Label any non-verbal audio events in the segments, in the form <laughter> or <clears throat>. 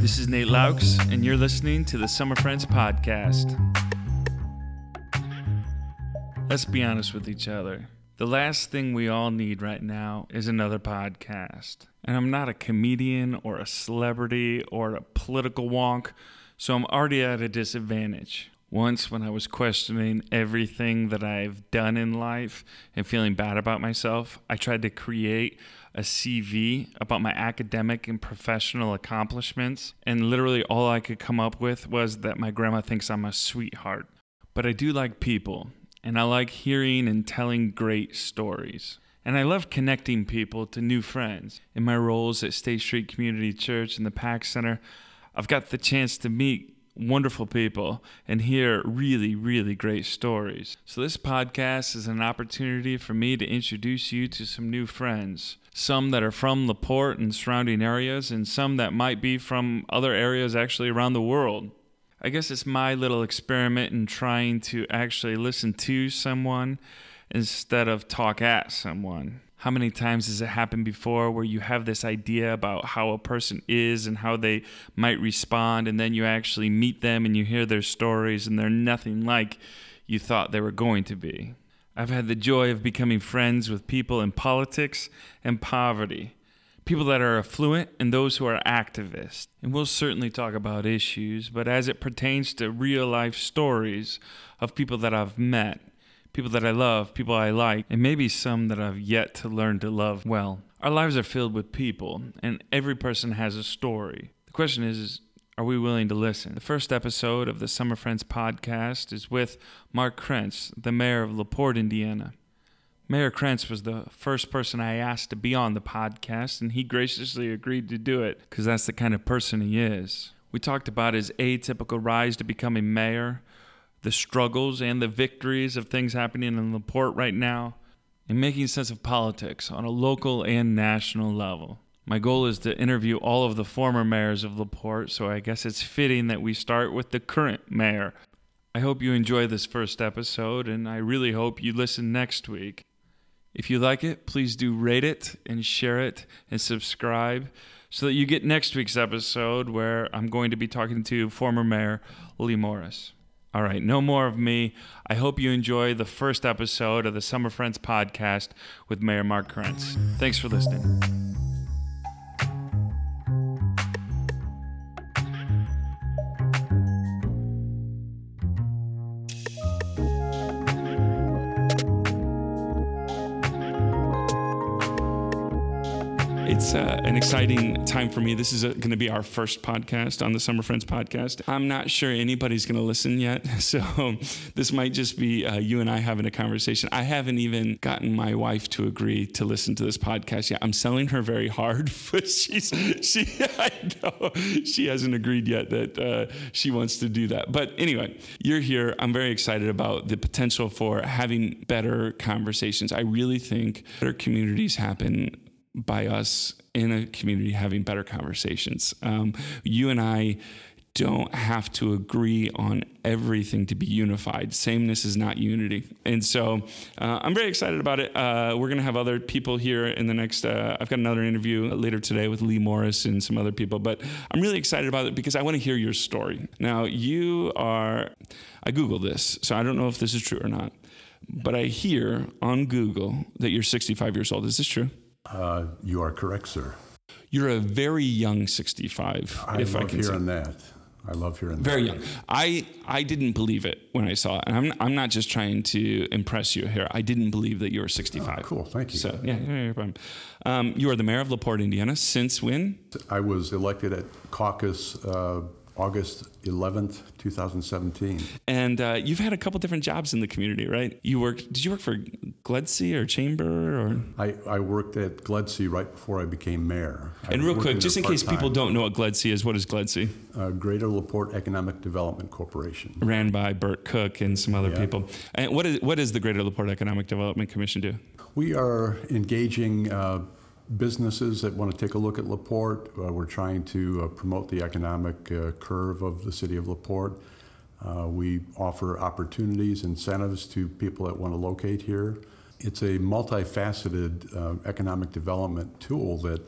This is Nate Loucks, and you're listening to the Summer Friends Podcast. Let's be honest with each other. The last thing we all need right now is another podcast. And I'm not a comedian or a celebrity or a political wonk, so I'm already at a disadvantage. Once, when I was questioning everything that I've done in life and feeling bad about myself, I tried to create a CV about my academic and professional accomplishments. And literally, all I could come up with was that my grandma thinks I'm a sweetheart. But I do like people, and I like hearing and telling great stories. And I love connecting people to new friends. In my roles at State Street Community Church and the PAC Center, I've got the chance to meet wonderful people and hear really, really great stories. So, this podcast is an opportunity for me to introduce you to some new friends. Some that are from the port and surrounding areas, and some that might be from other areas actually around the world. I guess it's my little experiment in trying to actually listen to someone instead of talk at someone. How many times has it happened before where you have this idea about how a person is and how they might respond, and then you actually meet them and you hear their stories and they're nothing like you thought they were going to be? I've had the joy of becoming friends with people in politics and poverty, people that are affluent and those who are activists. And we'll certainly talk about issues, but as it pertains to real life stories of people that I've met, people that I love, people I like, and maybe some that I've yet to learn to love well. Our lives are filled with people, and every person has a story. The question is, is are we willing to listen? The first episode of the Summer Friends podcast is with Mark Krentz, the mayor of LaPorte, Indiana. Mayor Krentz was the first person I asked to be on the podcast, and he graciously agreed to do it because that's the kind of person he is. We talked about his atypical rise to becoming mayor, the struggles and the victories of things happening in LaPorte right now, and making sense of politics on a local and national level. My goal is to interview all of the former mayors of LaPorte, so I guess it's fitting that we start with the current mayor. I hope you enjoy this first episode, and I really hope you listen next week. If you like it, please do rate it and share it and subscribe so that you get next week's episode where I'm going to be talking to former Mayor Leigh Morris. All right, no more of me. I hope you enjoy the first episode of the Summer Friends podcast with Mayor Mark Krentz. Thanks for listening. It's uh, an exciting time for me. This is going to be our first podcast on the Summer Friends podcast. I'm not sure anybody's going to listen yet, <laughs> so this might just be uh, you and I having a conversation. I haven't even gotten my wife to agree to listen to this podcast yet. I'm selling her very hard, <laughs> but she's she <laughs> I know she hasn't agreed yet that uh, she wants to do that. But anyway, you're here. I'm very excited about the potential for having better conversations. I really think better communities happen by us in a community having better conversations. Um, you and I don't have to agree on everything to be unified. Sameness is not unity. And so uh, I'm very excited about it. Uh, we're going to have other people here in the next, uh, I've got another interview later today with Leigh Morris and some other people, but I'm really excited about it because I want to hear your story. Now, you are, I Googled this, so I don't know if this is true or not, but I hear on Google that you're 65 years old. Is this true? Uh, you are correct, sir. You're a very young 65. I if love I can hearing say. that. I love hearing Very that. Very young. I I didn't believe it when I saw it, and I'm I'm not just trying to impress you here. I didn't believe that you were 65. Oh, cool, thank you. So yeah, yeah, problem. Um, you are the mayor of Laporte, Indiana. Since when? I was elected at caucus uh, August 11th, 2017. And uh, you've had a couple different jobs in the community, right? You worked. Did you work for GLEDC or Chamber or? I, I worked at GLEDC right before I became mayor. And was real quick, just in case people don't know what GLEDC is, what is GLEDC? Uh, Greater LaPorte Economic Development Corporation. Ran by Bert Cook and some other Yeah. people. And what is what does the Greater Laporte Economic Development Commission do? We are engaging uh, businesses that want to take a look at LaPorte. Uh, we're trying to uh, promote the economic uh, curve of the city of LaPorte. Uh, we offer opportunities, incentives to people that want to locate here. It's a multifaceted uh, economic development tool that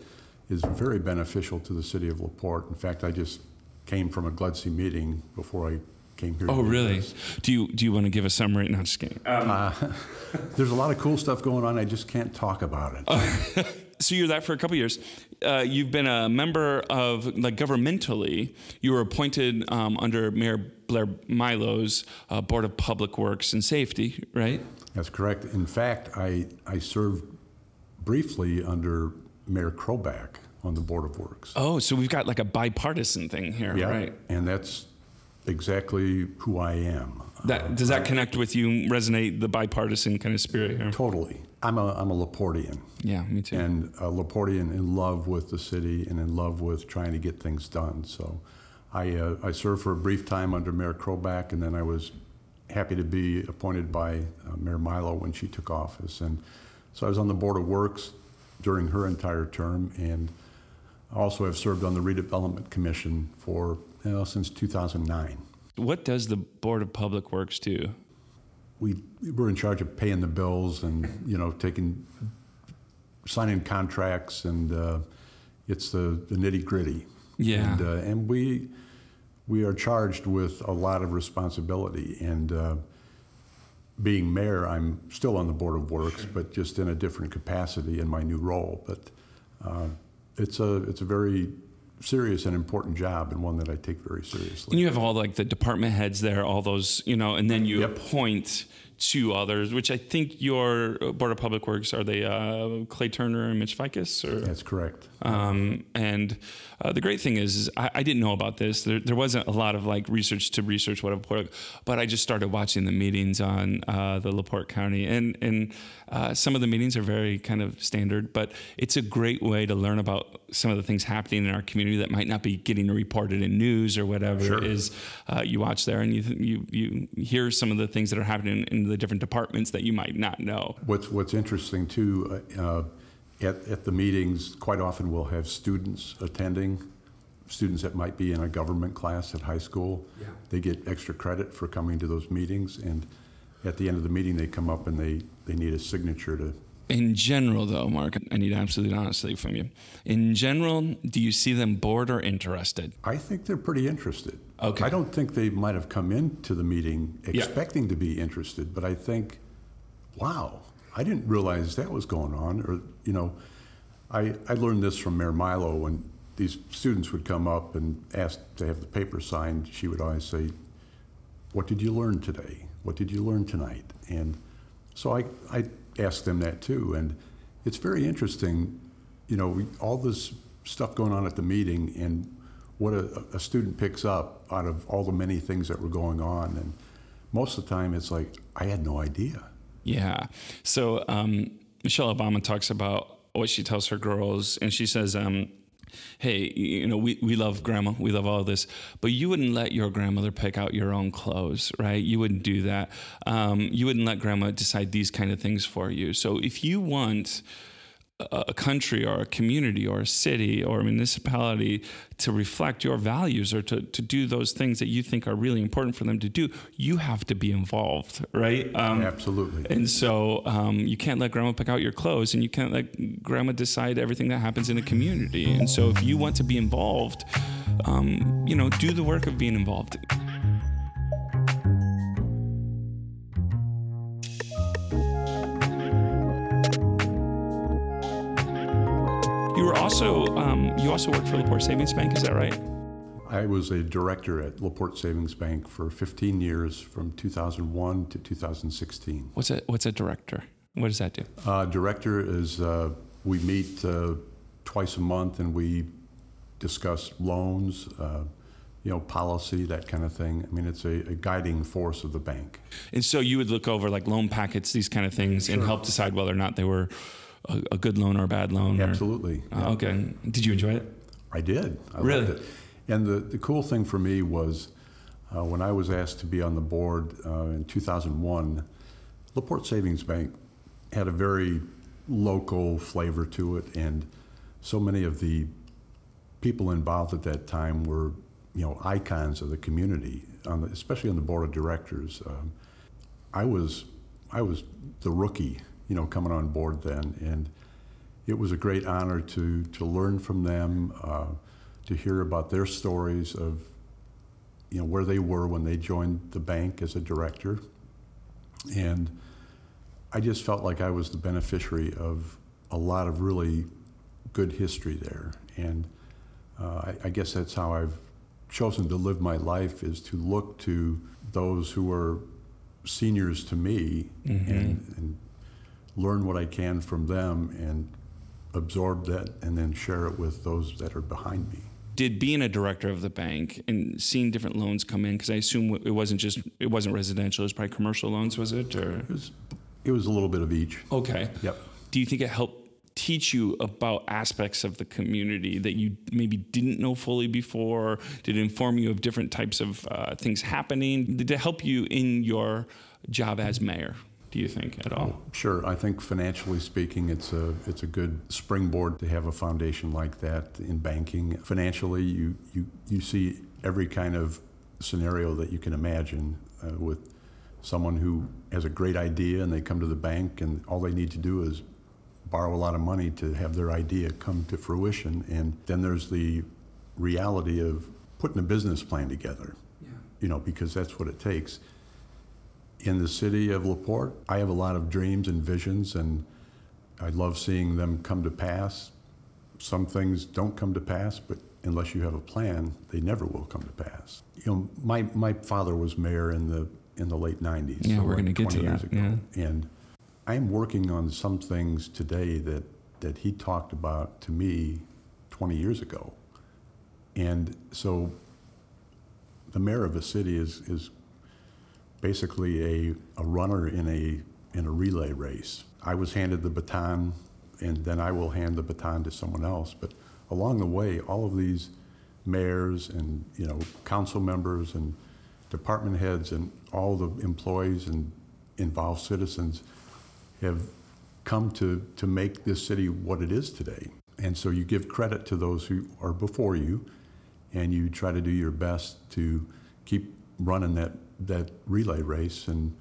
is very beneficial to the city of LaPorte. In fact, I just came from a GLEDC meeting before I came here. Oh, do really? this. Do you do you want to give a summary? No, just kidding. <laughs> There's a lot of cool stuff going on. I just can't talk about it. <laughs> so you're that for a couple years. Uh, you've been a member of, like, governmentally. You were appointed um, under Mayor Blair Milo's uh, Board of Public Works and Safety, right? That's correct. In fact, I, I served briefly under Mayor Chroback on the Board of Works. Oh, so we've got like a bipartisan thing here, right? And that's exactly who I am. That does that connect with you? Resonate the bipartisan kind of spirit here? Totally. I'm a, I'm a Laportian. Yeah, me too. and a Laportian in love with the city and in love with trying to get things done. So I, uh, I served for a brief time under Mayor Chroback, and then I was happy to be appointed by uh, Mayor Milo when she took office. And so I was on the Board of Works during her entire term, and also have served on the Redevelopment Commission for, you know, since 2009. What does the Board of Public Works do? We were in charge of paying the bills and you know taking signing contracts and uh, it's the, the nitty gritty Yeah. and, uh, and we we are charged with a lot of responsibility. And uh, being mayor I'm still on the board of works but just in a different capacity in my new role. But uh, it's a it's a very serious and important job and one that I take very seriously And you have all like the department heads there, all those, you know, and then you Yep. appoint two others, which I think your Board of Public Works are they uh, Clay Turner and Mitch Ficus, or that's correct Um, and uh, the great thing is, is I, I didn't know about this. There, there wasn't a lot of like research to research what a Laporte, but I just started watching the meetings on uh, the Laporte County, and and uh, some of the meetings are very kind of standard, but it's a great way to learn about some of the things happening in our community that might not be getting reported in news or whatever. Sure. Is uh, you watch there and you you you hear some of the things that are happening in the different departments that you might not know. What's, what's interesting too, uh, uh, at, at the meetings, quite often we'll have students attending, students that might be in a government class at high school. yeah. They get extra credit for coming to those meetings, and at the end of the meeting, they come up and they, they need a signature to, In general, though, Mark, I need absolute honesty from you. In general, do you see them bored or interested? I think they're pretty interested. Okay. I don't think they might have come into the meeting expecting to be interested, but I think, wow, I didn't realize that was going on. Or, you know, I, I learned this from Mayor Milo when these students would come up and ask to have the paper signed. She would always say, What did you learn today? What did you learn tonight? And so I, I asked them that too. And it's very interesting, you know, we, all this stuff going on at the meeting and what a, a student picks up out of all the many things that were going on. And most of the time, it's like, I had no idea. Yeah. So um, Michelle Obama talks about what she tells her girls, and she says, um, "Hey, you know, we, we love grandma, we love all this, but you wouldn't let your grandmother pick out your own clothes, right? You wouldn't do that. Um, you wouldn't let grandma decide these kind of things for you. So if you want." A country or a community or a city or a municipality to reflect your values or to, to do those things that you think are really important for them to do, you have to be involved, right? Um, Absolutely. and so um, you can't let grandma pick out your clothes and you can't let grandma decide everything that happens in a community. And so if you want to be involved, um, you know, do the work of being involved. You were also um, you also worked for Laporte Savings Bank, is that right? I was a director at Laporte Savings Bank for 15 years from 2001 to 2016. What's a what's a director? What does that do? Uh, director is uh, we meet uh, twice a month and we discuss loans, uh, you know, policy, that kind of thing. I mean, it's a, a guiding force of the bank. And so you would look over like loan packets, these kind of things, and help decide whether or not they were a, a good loan or a bad loan. or- Absolutely. Uh, okay. Did you enjoy it? I did. I Really? loved it. And the, the cool thing for me was uh, when I was asked to be on the board uh, in 2001, LaPorte Savings Bank had a very local flavor to it, and so many of the people involved at that time were, you know, icons of the community, on the, especially on the board of directors. Um, I was, I was the rookie, you know, coming on board then, and it was a great honor to, to learn from them, uh, to hear about their stories of you know where they were when they joined the bank as a director, and I just felt like I was the beneficiary of a lot of really good history there, and uh, I, I guess that's how I've chosen to live my life is to look to those who are seniors to me Mm-hmm. and, and learn what I can from them and absorb that and then share it with those that are behind me. Did being a director of the bank and seeing different loans come in, because I assume it wasn't just it wasn't residential, it was probably commercial loans, was it? Or It was, it was a little bit of each. okay, Yep. do you think it helped teach you about aspects of the community that you maybe didn't know fully before? Did it inform you of different types of uh, things happening? Did it help you in your job as mayor? Do you think at all? Sure. I think financially speaking, it's a it's a good springboard to have a foundation like that in banking. Financially, you you, you see every kind of scenario that you can imagine uh, with someone who has a great idea and they come to the bank and all they need to do is borrow a lot of money to have their idea come to fruition. And then there's the reality of putting a business plan together. Yeah. You know, because that's what it takes in the city of LaPorte, I have a lot of dreams and visions, and I love seeing them come to pass. Some things don't come to pass, but unless you have a plan, they never will come to pass. You know, my, my father was mayor in the in the late '90s. Yeah, so we're like gonna get to 20 years that, ago. And I'm working on some things today that that he talked about to me 20 years ago, and so the mayor of a city is is basically a, a runner in a in a relay race. I was handed the baton, and then I will hand the baton to someone else. But along the way, all of these mayors and you know council members and department heads and all the employees and involved citizens have come to to make this city what it is today. And so you give credit to those who are before you, and you try to do your best to keep running that that relay race and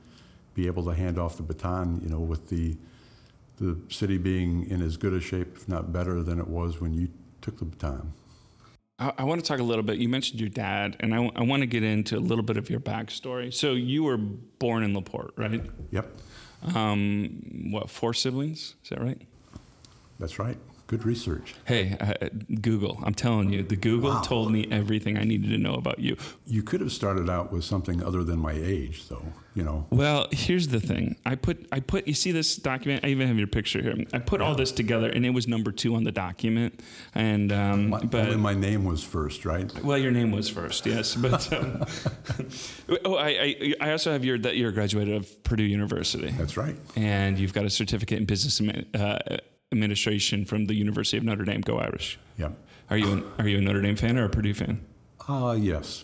be able to hand off the baton, you know, with the the city being in as good a shape, if not better, than it was when you took the baton. I, I want to talk a little bit. You mentioned your dad, and I, I want to get into a little bit of your backstory. So you were born in Laporte, right? Yep, Um, what four siblings? Is that right? that's right. Good research. Hey, uh, Google. I'm telling you, the Google told me everything I needed to know about you. You could have started out with something other than my age, though. You know, Well, here's the thing. I put I put you see this document. I even have your picture here. I put all this together, and it was number two on the document. And um, my, but my name was first, right? Well, your name was first, yes, but um, <laughs> oh, I, I I also have your that you're a graduate of Purdue University, That's right. and you've got a certificate in business uh, administration from the University of Notre Dame. Go Irish! Yep. Are you an, are you a Notre Dame fan or a Purdue fan? Ah, yes.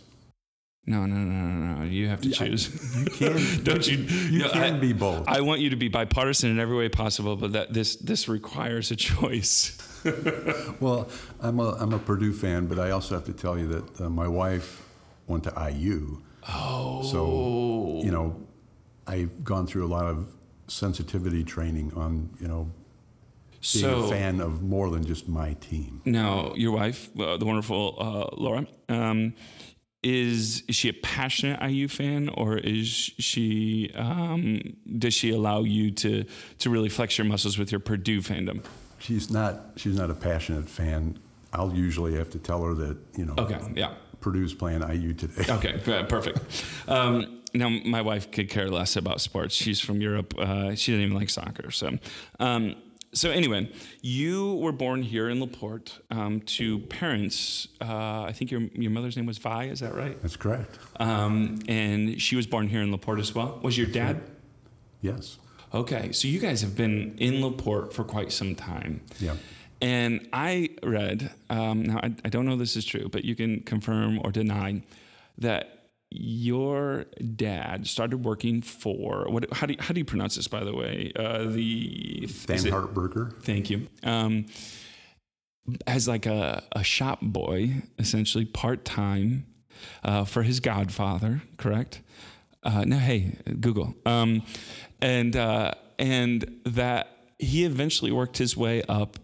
No, no, no, no, no. You have to choose. You can. <laughs> Don't you? You no, can I, be both. I want you to be bipartisan in every way possible, but that this this requires a choice. <laughs> Well, I'm a, I'm a Purdue fan, but I also have to tell you that uh, my wife went to IU. Oh, So, you know, I've gone through a lot of sensitivity training on, you know, being so a fan of more than just my team. Now, your wife, uh, the wonderful uh, Laura, um, is is she a passionate IU fan, or is she um, does she allow you to to really flex your muscles with your Purdue fandom? She's not she's not a passionate fan. I'll usually have to tell her that, you know, Okay, yeah, Purdue's playing IU today. <laughs> okay, perfect. Um, now, my wife could care less about sports. She's from Europe. Uh, she doesn't even like soccer. So, um, so anyway, you were born here in Laporte um, to parents. Uh, I think your your mother's name was Vi. Is that right? That's correct. Um, and she was born here in Laporte as well. Was your dad? Yes. Okay, so you guys have been in Laporte for quite some time. Yeah. And I read, um, now I, I don't know this is true, but you can confirm or deny that your dad started working for what? How do you, how do you pronounce this? By the way, uh, the it- Thanhardt-Burger. Thank you. Um, as like a, a shop boy, essentially part time uh, for his godfather, correct? Uh, no, hey, Google. Um, and uh, and that he eventually worked his way up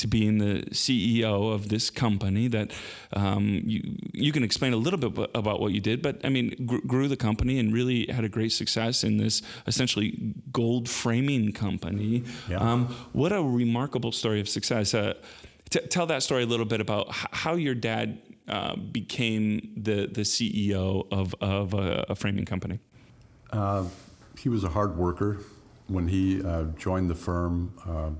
to being the CEO of this company that um, you you can explain a little bit about what you did, but I mean gr- grew the company and really had a great success in this essentially gold framing company. Yeah. Um, what a remarkable story of success. Uh, t- tell that story a little bit about h- how your dad uh, became the the CEO of of a, a framing company. Uh, he was a hard worker. When he uh, joined the firm, uh,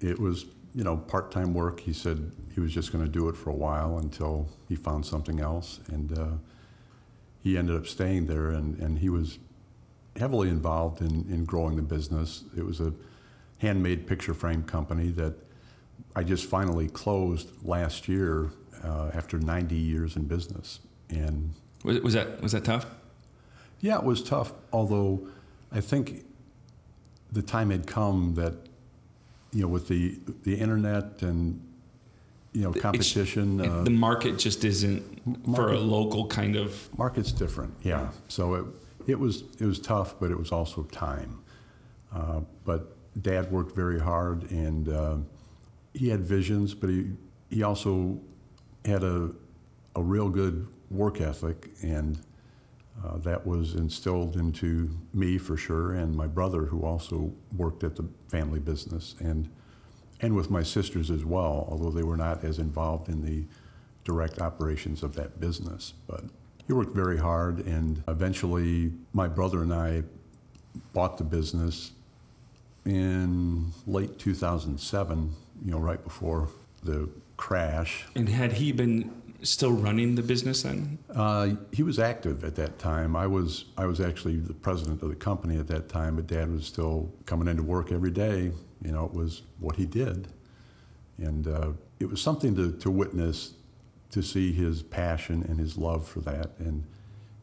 it was you know part-time work. He said he was just going to do it for a while until he found something else, and uh, he ended up staying there. And, and he was heavily involved in, in growing the business. It was a handmade picture frame company that I just finally closed last year uh, after 90 years in business. And Was, was that was that tough? yeah, it was tough, although I think the time had come that, you know, with the, the internet and, you know, competition, uh, the market just isn't for a local kind of. market's different, yeah. So it, it was, it was tough, but it was also time. Uh, But Dad worked very hard and uh, he had visions, but he, he also had a, a real good work ethic and uh, that was instilled into me for sure, and my brother, who also worked at the family business, and and with my sisters as well, although they were not as involved in the direct operations of that business. But he worked very hard, and eventually, my brother and I bought the business in late 2007. You know, right before the crash. And had he been still running the business then? Uh, he was active at that time. I was I was actually the president of the company at that time, but Dad was still coming into work every day. You know, it was what he did, and uh, it was something to, to witness, to see his passion and his love for that, and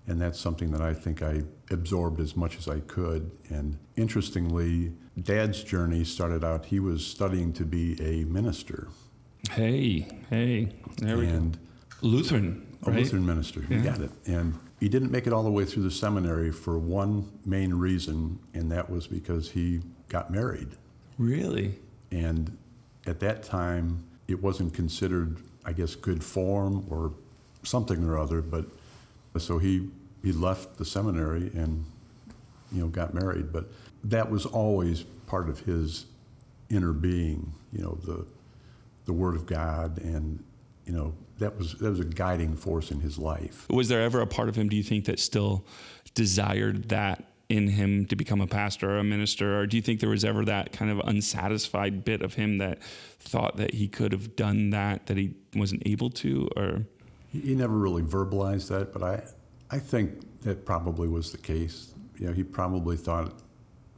and that's something that I think I absorbed as much as I could. And interestingly, Dad's journey started out. He was studying to be a minister, Hey, hey, there we go. Lutheran, A right? Lutheran minister, you Yeah. got it. And he didn't make it all the way through the seminary for one main reason, and that was because he got married. Really? And at that time, it wasn't considered, I guess, good form or something or other. But so he he left the seminary and you know got married. But that was always part of his inner being. You know the the Word of God, and you know that was that was a guiding force in his life. Was there ever a part of him, do you think, that still desired that in him to become a pastor or a minister? Or do you think there was ever that kind of unsatisfied bit of him that thought that he could have done that, that he wasn't able to? Or He, he never really verbalized that, but I, I think that probably was the case. You know, he probably thought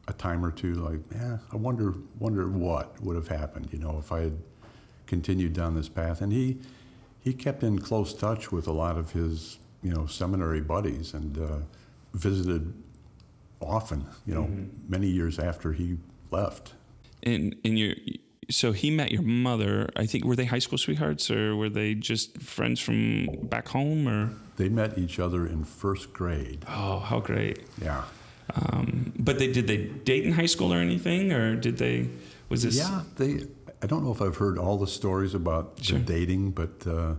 a time or two, like, yeah, I wonder, wonder what would have happened, you know, if I had continued down this path. And he, he kept in close touch with a lot of his, you know, seminary buddies and uh, visited often, you know, many years after he left. in in your so he met your mother i think were they high school sweethearts or were they just friends from back home or They met each other in first grade. oh how great Yeah. um, but they did they date in high school or anything or did they was this Yeah, they. I don't know if I've heard all the stories about Sure. the dating, but uh,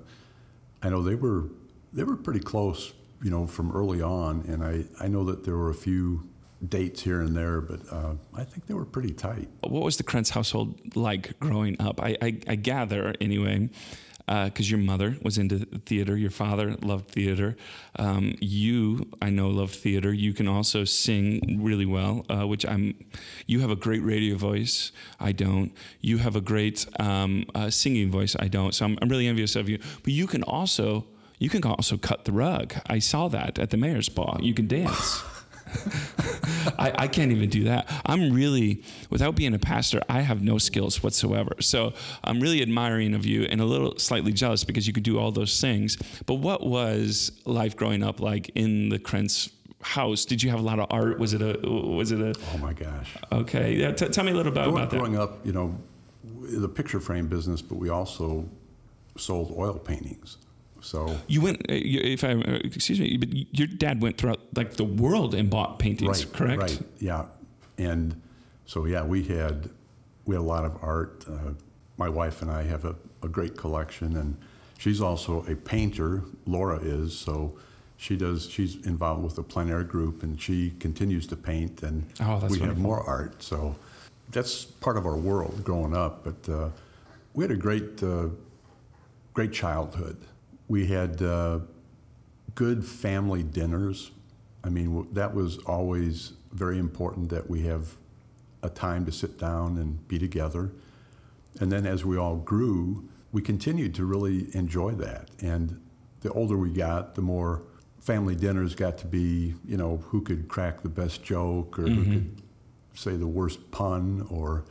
I know they were they were pretty close, you know, from early on. And I, I know that there were a few dates here and there, but uh, I think they were pretty tight. what was the Krentz household like growing up? I, I, I gather, anyway, because your mother was into theater, your father loved theater. Um, you, I know, love theater. You can also sing really well, uh, which I'm. You have a great radio voice. I don't. You have a great um, uh, singing voice. I don't. So I'm, I'm really envious of you. But you can also. You can also cut the rug. I saw that at the mayor's ball. You can dance. <laughs> I, I can't even do that. I'm really, without being a pastor, I have no skills whatsoever. So I'm really admiring of you and a little slightly jealous because you could do all those things. But what was life growing up like in the Krentz house? Did you have a lot of art? Was it a, was it a, Oh my gosh! okay. Yeah, t- tell me a little bit Growing, about that. growing up, you know, the picture frame business, but we also sold oil paintings. So You went, uh, if I, uh, excuse me, but your dad went throughout like the world and bought paintings, correct? Right. Yeah. And so yeah, we had we had a lot of art. Uh, my wife and I have a, a great collection, and she's also a painter. Laura is so. She does. She's involved with the plein air group, and she continues to paint. And Oh, we have more art. So that's part of our world growing up. But uh, we had a great, uh, great childhood. We had uh, good family dinners. I mean, w- that was always very important that we have a time to sit down and be together. And then as we all grew, we continued to really enjoy that. And the older we got, the more family dinners got to be, you know, who could crack the best joke or who could say the worst pun or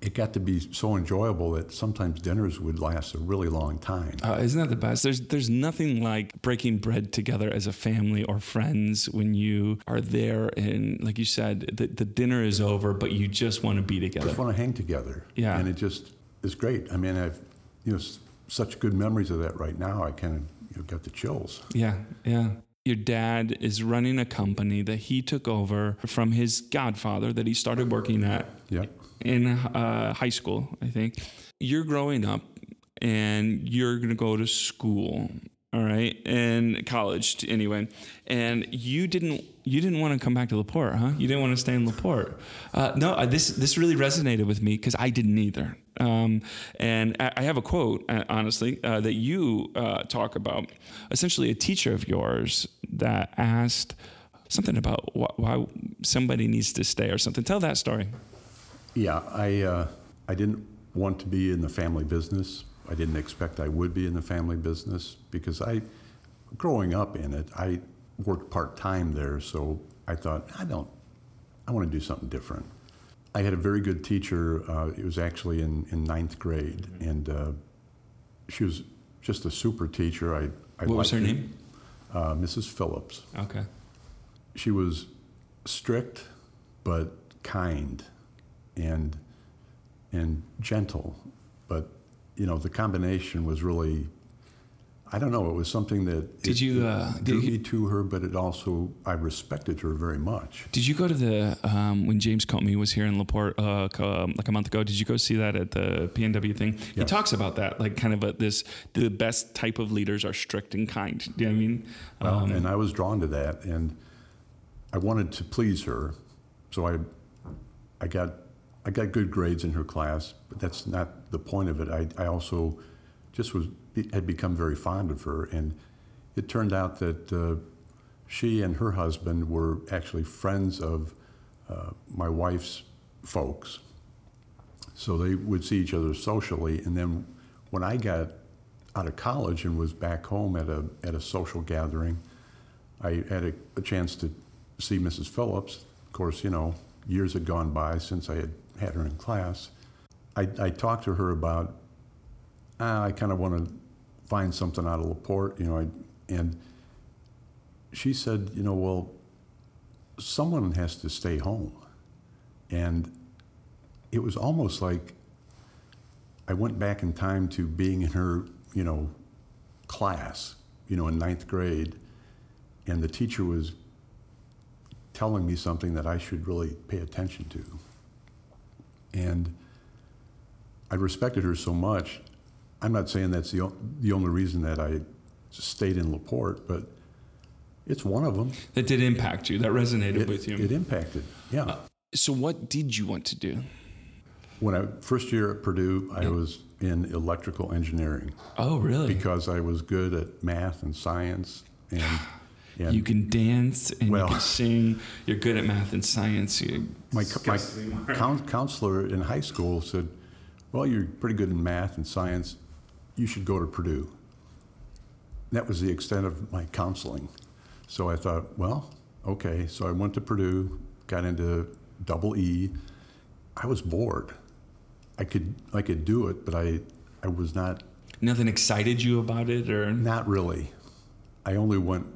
it got to be so enjoyable that sometimes dinners would last a really long time. Uh, isn't that the best? There's there's nothing like breaking bread together as a family or friends when you are there and like you said, the, the dinner is over, but you just want to be together. just want to hang together. Yeah. And it just is great. I mean, I've, you know, s- such good memories of that right now. I kind of you know, got the chills. Yeah, yeah. Your dad is running a company that he took over from his godfather that he started working at Yeah. In uh, high school, I think. You're growing up and you're going to go to school, all right, and college anyway. And you didn't you didn't want to come back to Laporte, huh? You didn't want to stay in Laporte. Uh, no, uh, this this really resonated with me because I didn't either. Um, and I, have a quote, uh, honestly, uh, that you uh, talk about. Essentially, a teacher of yours that asked something about wh- why somebody needs to stay or something. Tell that story. Yeah, I, uh, I didn't want to be in the family business. I didn't expect I would be in the family business because I, growing up in it, I worked part time there. So I thought, I don't, I want to do something different. I had a very good teacher. Uh, it was actually in, in ninth grade, and uh, she was just a super teacher. I, I What was her her. name? Uh, Mrs. Phillips. Okay. She was strict, but kind, and and gentle. But you know, the combination was really. I don't know. It was something that Did it- you, it uh, did you- me to her, but it also I respected her very much. Did you go to the um, when James Comey was here in Laporte uh, um, like a month ago? Did you go see that at the PNW thing? He talks about that, like kind of a, this: the best type of leaders are strict and kind. Do you know what I mean? Well, Um, and I was drawn to that, and I wanted to please her, so I, I got, I got good grades in her class, but that's not the point of it. I, I also just was had become very fond of her, and it turned out that uh, she and her husband were actually friends of uh, my wife's folks, so they would see each other socially, and then when I got out of college and was back home at a at a social gathering. I had a, a chance to see Mrs. Phillips. Of course, you know, years had gone by since I had had her in class. I, I talked to her about, ah, I kind of want to find something out of Laporte, you know, I, and she said, you know, well, someone has to stay home. And it was almost like I went back in time to being in her, you know, class, you know, in ninth grade, and the teacher was telling me something that I should really pay attention to. And I respected her so much. I'm not saying that's the, o- the only reason that I stayed in Laporte, but it's one of them. that did impact you. That resonated It, with you. it impacted, yeah. Uh, so, what did you want to do? When I first year at Purdue, I was in electrical engineering Oh, really? because I was good at math and science, and, <sighs> you can dance and Well- you can sing. You're good at math and science. You my, my coun- counselor in high school said, "Well, you're pretty good in math and science. You should go to Purdue." That was the extent of my counseling. So I thought, well, okay. So I went to Purdue, got into double E. I was bored. I could I could do it, but I I was not nothing excited you about it, or Not really. I only went,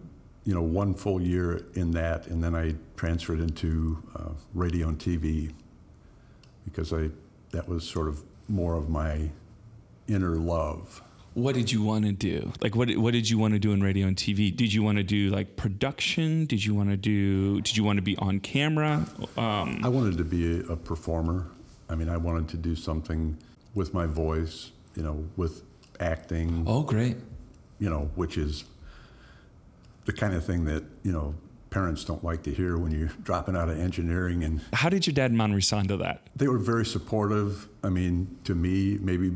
you know, one full year in that, and then I transferred into uh, radio and TV because I that was sort of more of my inner love. what did you want to do? Like, what what did you want to do in radio and TV? Did you want to do like production? Did you want to do? Did you want to be on camera? Um, I wanted to be a, a performer. I mean, I wanted to do something. with my voice, you know, with acting, Oh, great. you know, which is the kind of thing that, you know, parents don't like to hear when you're <laughs> dropping out of engineering. And How did your dad and mom respond to that? they were very supportive. I mean, to me, maybe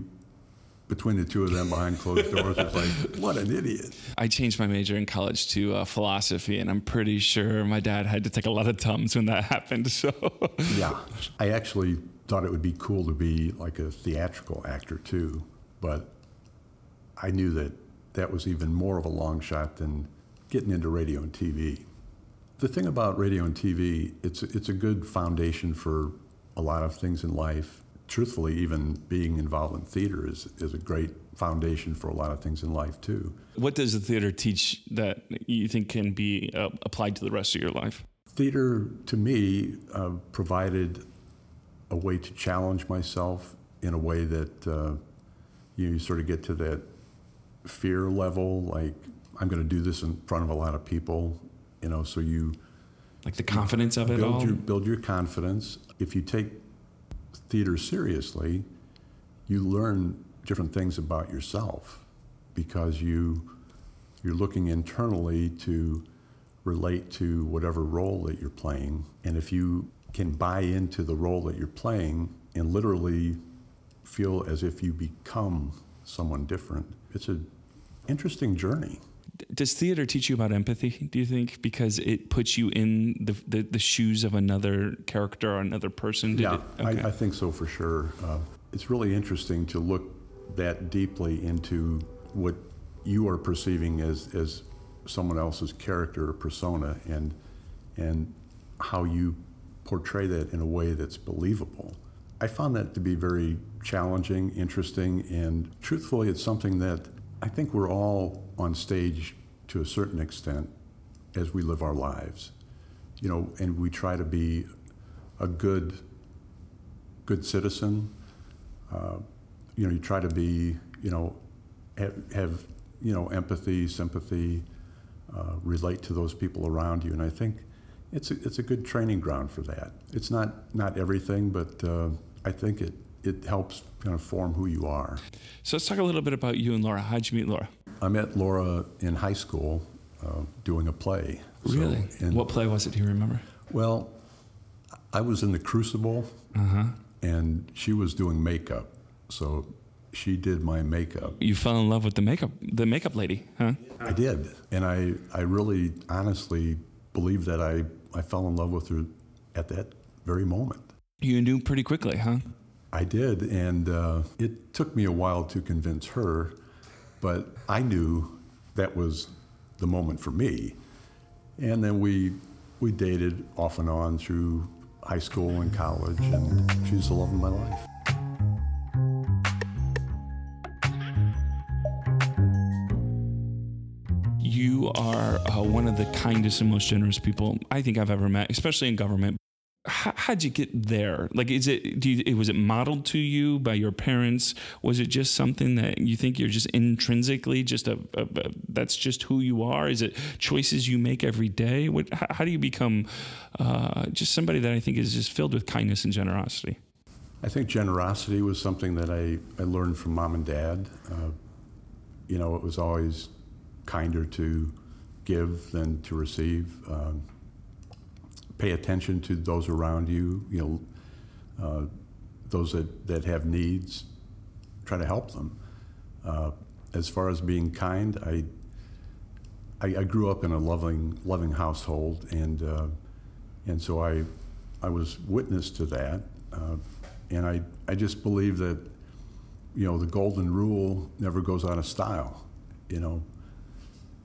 between the two of them behind closed doors, it's like, <laughs> what an idiot. I changed my major in college to uh, philosophy, and I'm pretty sure my dad had to take a lot of tums when that <laughs> happened. So, Yeah. I actually thought it would be cool to be like a theatrical actor too, but I knew that that was even more of a long shot than getting into radio and TV. The thing about radio and TV, it's it's a good foundation for a lot of things in life. Truthfully, even being involved in theater is, is a great foundation for a lot of things in life too. what does the theater teach that you think can be uh, applied to the rest of your life? Theater, to me, uh, provided a way to challenge myself in a way that uh, you, you sort of get to that fear level, like I'm going to do this in front of a lot of people, you know. So you Like the confidence of it build all? your build your confidence. If you take theater seriously, you learn different things about yourself because you you're looking internally to relate to whatever role that you're playing. And if you can buy into the role that you're playing and literally feel as if you become someone different, it's an interesting journey. Does theater teach you about empathy, do you think? Because it puts you in the, the, the shoes of another character or another person? Did yeah? Okay. I, I think so for sure. Uh, it's really interesting to look that deeply into what you are perceiving as, as someone else's character or persona and, and how you portray that in a way that's believable. I found that to be very challenging, interesting, and truthfully, it's something that I think we're all on stage to a certain extent as we live our lives. You know, and we try to be a good good citizen. Uh, you know, you try to be, you know, have, have you know, empathy, sympathy, uh, relate to those people around you, and I think it's a, it's a good training ground for that. It's not not everything, but uh, I think it it helps kind of form who you are. so let's talk a little bit about you and Laura. How'd you meet Laura? I met Laura in high school uh, doing a play. So- Really? and- what play was it? Do you remember? Well, I was in the Crucible, Uh-huh. and she was doing makeup, so she did my makeup. You fell in love with the makeup, the makeup lady, huh? I did, and I, I really honestly believe that I, I fell in love with her at that very moment. You knew pretty quickly, huh? I did, and uh, it took me a while to convince her, but I knew that was the moment for me. And then we we dated off and on through high school and college, and she's the love of my life. You are uh, one of the kindest and most generous people I think I've ever met, especially in government. How, how'd you get there? Like, is it, do you, was it modeled to you by your parents? Was it just something that you think you're just intrinsically just a, a, a that's just who you are? Is it choices you make every day? What, how, how do you become uh, just somebody that I think is just filled with kindness and generosity? I think generosity was something that I, I learned from mom and dad. Uh, you know, it was always kinder to give than to receive. Um, pay attention to those around you, you know, uh, those that, that have needs, try to help them. Uh, as far as being kind, I, I, I grew up in a loving, loving household, and, uh, and so I, I was witness to that. Uh, and I, I just believe that, you know, the golden rule never goes out of style. You know,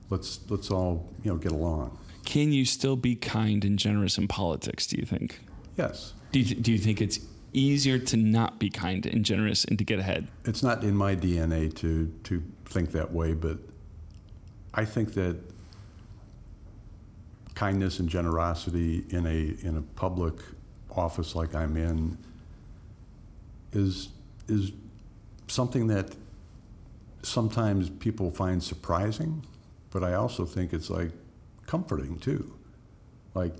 let's, let's all, you know, get along. Can you still be kind and generous in politics, do you think? Yes. Do you, do you think it's easier to not be kind and generous and to get ahead? It's not in my DNA to, to think that way, but I think that kindness and generosity in a, in a public office like I'm in is, is something that sometimes people find surprising, but I also think it's like comforting too. Like,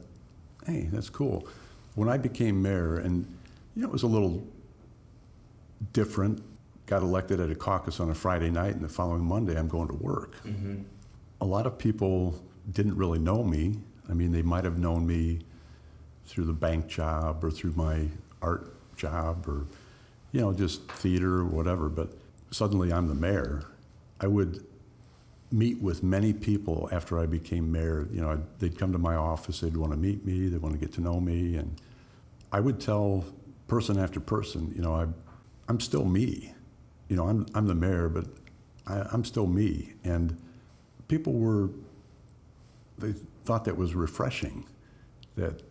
hey, that's cool. When I became mayor, and you know, it was a little different. Got elected at a caucus on a Friday night, and the following Monday, I'm going to work. Mm-hmm. A lot of people didn't really know me. I mean, they might have known me through the bank job or through my art job or, you know, just theater or whatever. But suddenly I'm the mayor. I would meet with many people after I became mayor. You know, they'd come to my office, they'd want to meet me, they'd want to get to know me, and I would tell person after person, you know, I, I'm still me. You know, I'm, I'm the mayor, but I, I'm still me. And people were, they thought that was refreshing, that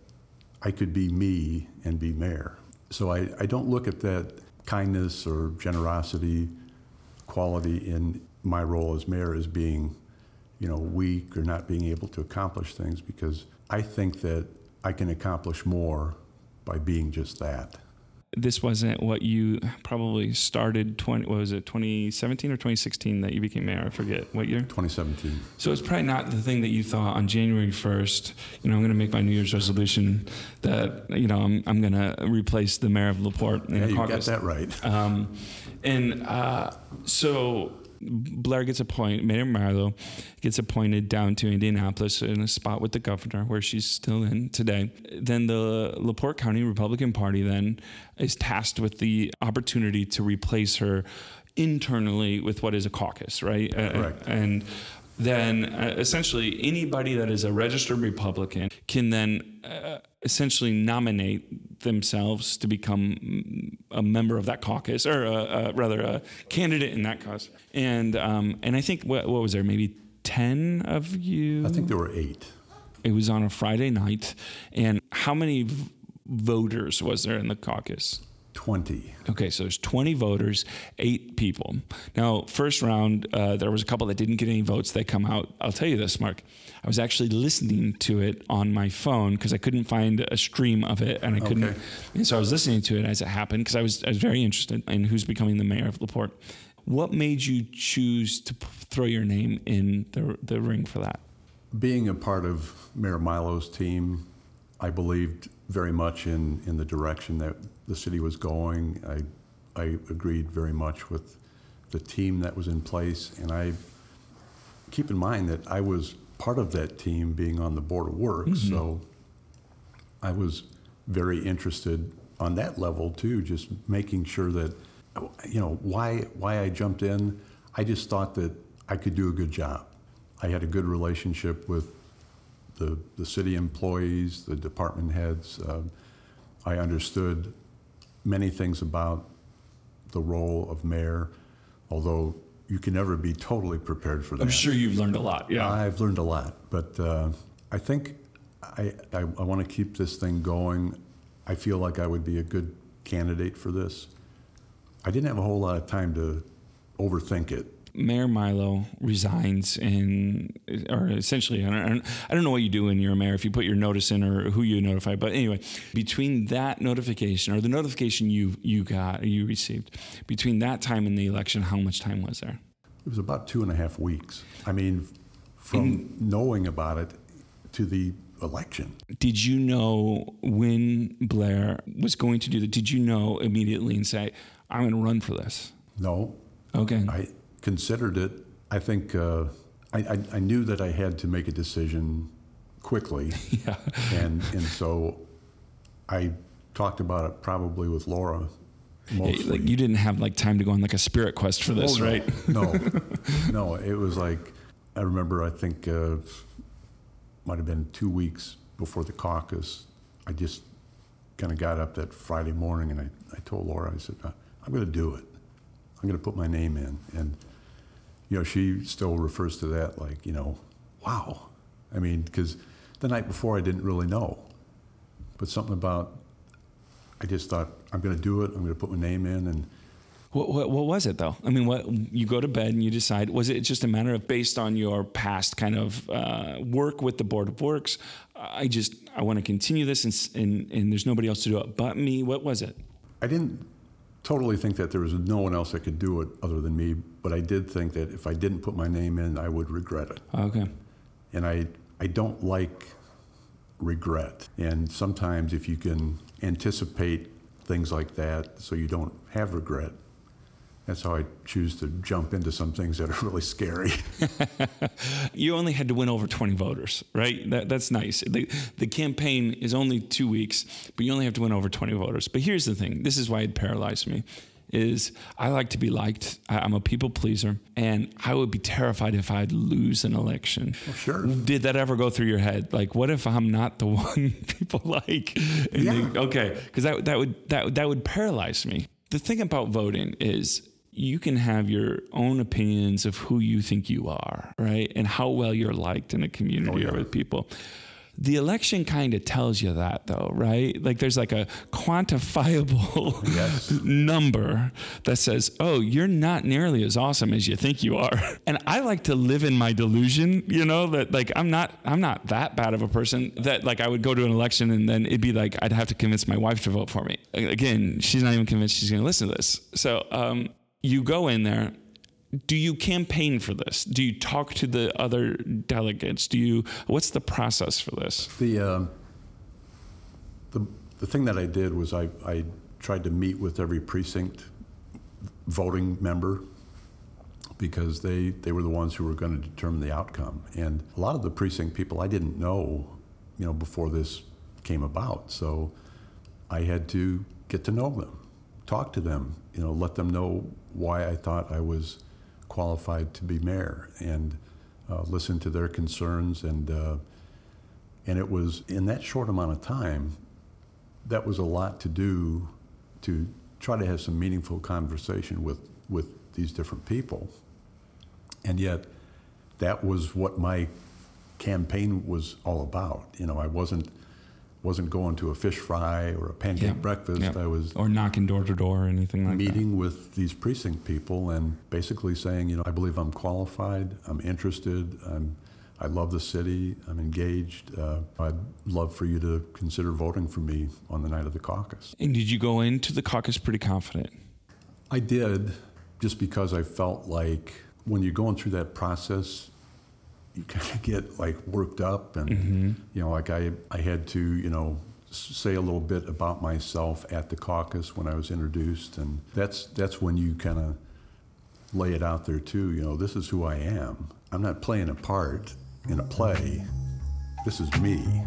I could be me and be mayor. So I, I don't look at that kindness or generosity quality in my role as mayor as being, you know, weak or not being able to accomplish things because I think that I can accomplish more by being just that. This wasn't what you probably started 20 what was it 2017 or 2016 that you became mayor I forget what year 2017. So it's probably not the thing that you thought on January 1st, you know, I'm going to make my New Year's resolution that, you know, I'm, I'm going to replace the mayor of LaPorte. in Yeah, the you got caucus. that right. Um, and uh, so Blair gets appointed, Mayor Milo gets appointed down to Indianapolis in a spot with the governor where she's still in today. Then the LaPorte County Republican Party then is tasked with the opportunity to replace her internally with what is a caucus, right? Uh, Correct. and then uh, essentially anybody that is a registered Republican can then uh, essentially nominate themselves to become a member of that caucus, or uh, uh, rather a candidate in that cause. And um, and I think what, what was there? Maybe ten of you. I think there were eight. it was on a Friday night. And how many v- voters was there in the caucus? 20. Okay, so there's 20 voters, eight people. Now, first round, uh, there was a couple that didn't get any votes. They come out. I'll tell you this, Mark. I was actually listening to it on my phone because I couldn't find a stream of it, and I couldn't. Okay. And so I was listening to it as it happened because I was I was very interested in who's becoming the mayor of Laporte. What made you choose to p- throw your name in the the ring for that? Being a part of Mayor Milo's team, I believed very much in, in the direction that the city was going. I, I agreed very much with the team that was in place, and I keep in mind that I was part of that team being on the Board of Works, so I was very interested on that level too, just making sure that, you know, why, why I jumped in, I just thought that I could do a good job. I had a good relationship with the, the city employees, the department heads. Um, I understood many things about the role of mayor, although you can never be totally prepared for that. I'm sure you've learned a lot. Yeah. I've learned a lot, but uh, I think I, I, I want to keep this thing going. I feel like I would be a good candidate for this. I didn't have a whole lot of time to overthink it. Mayor Milo resigns and, or essentially, I don't, I don't know what you do when you're a mayor, if you put your notice in or who you notify. But anyway, between that notification or the notification you you got, you received, between that time and the election, how much time was there? It was about two and a half weeks. I mean, from knowing about it to the election. Did you know when Blair was going to do that? Did you know immediately and say, I'm going to run for this? No, Okay. I considered it. I think uh, I, I, I knew that I had to make a decision quickly. <laughs> yeah. and and so I talked about it probably with Laura mostly. Like you didn't have like time to go on like a spirit quest for this, Oh, no, right? <laughs> no, <laughs> no. It was like I remember. I think uh, might have been two weeks before the caucus. I just kind of got up that Friday morning and I, I told Laura. I said, "I'm going to do it. I'm going to put my name in." And you know, she still refers to that like, you know, wow. I mean, because the night before I didn't really know, but something about I just thought I'm going to do it. I'm going to put my name in and. What, what, what was it though? I mean, what you go to bed and you decide. Was it just a matter of based on your past kind of uh, work with the Board of Works? I just I want to continue this, and, and and there's nobody else to do it but me. What was it? I didn't totally think that there was no one else that could do it other than me, but I did think that if I didn't put my name in, I would regret it. Okay. And I, I don't like regret. And sometimes if you can anticipate things like that so you don't have regret, that's how I choose to jump into some things that are <laughs> really scary. <laughs> you only had to win over 20 voters, right? That, that's nice. The, the campaign is only two weeks, but you only have to win over 20 voters. But here's the thing this is why it paralyzed me is I like to be liked. I'm a people pleaser, and I would be terrified if I'd lose an election. Well, sure. Did that ever go through your head? Like, what if I'm not the <laughs> one people like? And yeah. They, okay, because that that would that that would paralyze me. The thing about voting is you can have your own opinions of who you think you are, right? And how well you're liked in a community oh, yeah. or with people. The election kind of tells you that, though, right? Like there's like a quantifiable yes. <laughs> number that says, oh, you're not nearly as awesome as you think you are. <laughs> And I like to live in my delusion, you know, that like I'm not I'm not that bad of a person that like I would go to an election and then it'd be like I'd have to convince my wife to vote for me. Again, she's not even convinced she's going to listen to this. So um, you go in there do you campaign for this? Do you talk to the other delegates? Do you? What's the process for this? The uh, the the thing that I did was I I tried to meet with every precinct voting member because they they were the ones who were going to determine the outcome. And a lot of the precinct people I didn't know, you know, before this came about. So I had to get to know them, talk to them, you know, let them know why I thought I was qualified to be mayor and uh, listen to their concerns. And, uh, and it was in that short amount of time, that was a lot to do to try to have some meaningful conversation with, with these different people. And yet, that was what my campaign was all about. You know, I wasn't wasn't going to a fish fry or a pancake yeah. breakfast. Yeah. I was or knocking door to door or anything like meeting that. Meeting with these precinct people and basically saying, you know, I believe I'm qualified. I'm interested. I'm I love the city. I'm engaged. Uh, I'd love for you to consider voting for me on the night of the caucus. And did you go into the caucus pretty confident? I did, just because I felt like when you're going through that process, you kind of get like worked up and mm-hmm. you know like I, I had to you know say a little bit about myself at the caucus when I was introduced and that's that's when you kind of lay it out there too you know this is who I am. I'm not playing a part in a play. This is me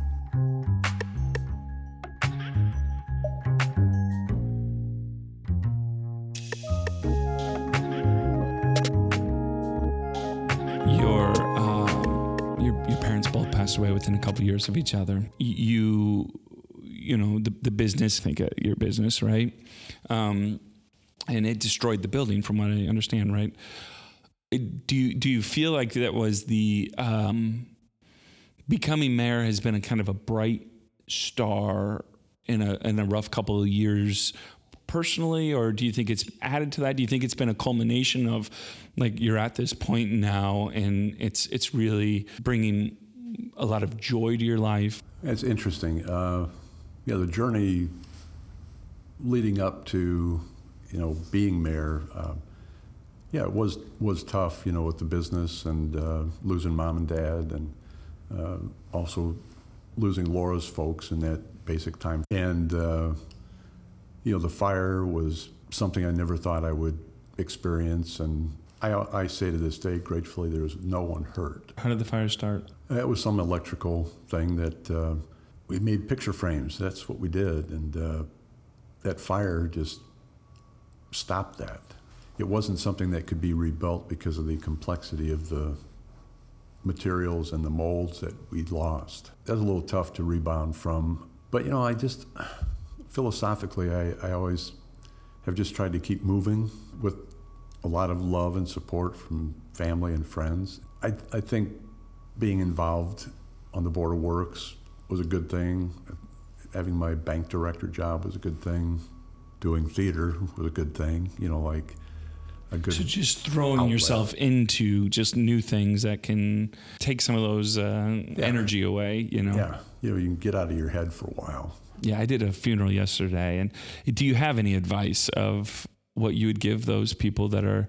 passed away within a couple years of each other. You, you know, the, the business, think of your business, right? Um, and it destroyed the building, from what I understand, right? do you do you feel like that was the um, becoming mayor has been a kind of a bright star in a in a rough couple of years personally, or do you think it's added to that? Do you think it's been a culmination of like you're at this point now, and it's it's really bringing a lot of joy to your life? It's interesting. Uh, yeah, the journey leading up to you know being mayor. Uh, yeah, it was was tough, you know, with the business and uh, losing mom and dad, and uh, also losing Laura's folks in that basic time. And uh, you know, the fire was something I never thought I would experience, and I, I say to this day, gratefully, there was no one hurt. How did the fire start? It was some electrical thing that uh, we made picture frames. That's what we did, and uh, that fire just stopped that. It wasn't something that could be rebuilt because of the complexity of the materials and the molds that we'd lost. That was a little tough to rebound from. But you know, I just philosophically, I, I always have just tried to keep moving with a lot of love and support from family and friends. I, I think being involved on the Board of Works was a good thing. Having my bank director job was a good thing. Doing theater was a good thing. You know, like a good. So just throwing outlet. yourself into just new things that can take some of those uh, yeah. energy away. You know. Yeah, you know, you can get out of your head for a while. Yeah, I did a funeral yesterday, and do you have any advice of what you would give those people that are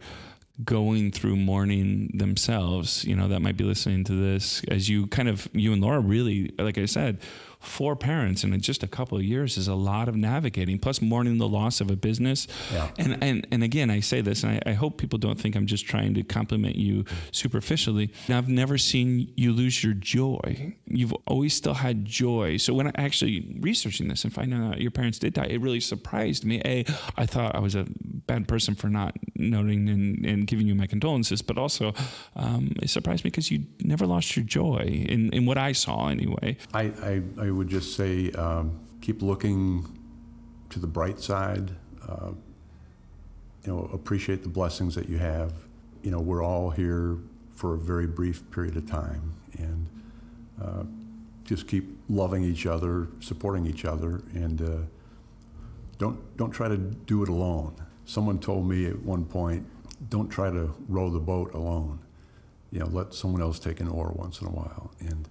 going through mourning themselves, you know, that might be listening to this as you kind of, you and Laura really, like I said, four parents in just a couple of years is a lot of navigating, plus mourning the loss of a business. Yeah. And, and, and again, I say this, and I, I hope people don't think I'm just trying to compliment you superficially. Now, I've never seen you lose your joy. You've always still had joy. So when I actually researching this and finding out your parents did die, it really surprised me. A, I thought I was a bad person for not noting and, and giving you my condolences, but also um, it surprised me because you never lost your joy in, in what I saw anyway. I, I, I would just say um, keep looking to the bright side. Uh, you know, appreciate the blessings that you have. You know, we're all here for a very brief period of time, and uh, just keep loving each other, supporting each other, and uh, don't don't try to do it alone. Someone told me at one point, don't try to row the boat alone. You know, let someone else take an oar once in a while, and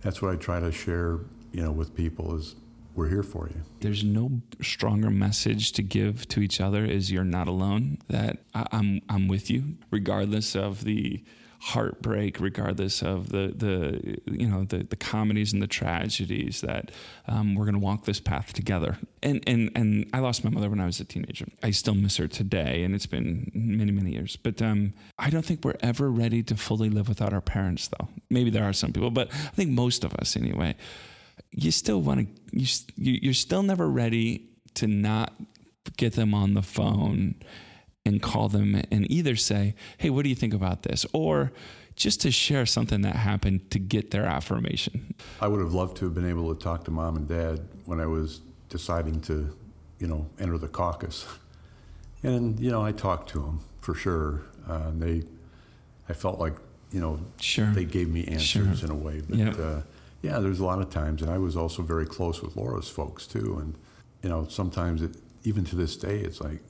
that's what I try to share. You know, with people is we're here for you. There's no stronger message to give to each other is you're not alone. That I, I'm I'm with you, regardless of the heartbreak, regardless of the the you know the the comedies and the tragedies. That um, we're going to walk this path together. And and and I lost my mother when I was a teenager. I still miss her today, and it's been many many years. But um, I don't think we're ever ready to fully live without our parents, though. Maybe there are some people, but I think most of us anyway you still want to you you're still never ready to not get them on the phone and call them and either say hey what do you think about this or just to share something that happened to get their affirmation I would have loved to have been able to talk to mom and dad when I was deciding to, you know, enter the caucus. And, you know, I talked to them for sure. Uh, and they, I felt like, you know, Sure. they gave me answers Sure. in a way. But Yep. uh, yeah, there's a lot of times. And I was also very close with Laura's folks too. And, you know, sometimes it, even to this day, it's like,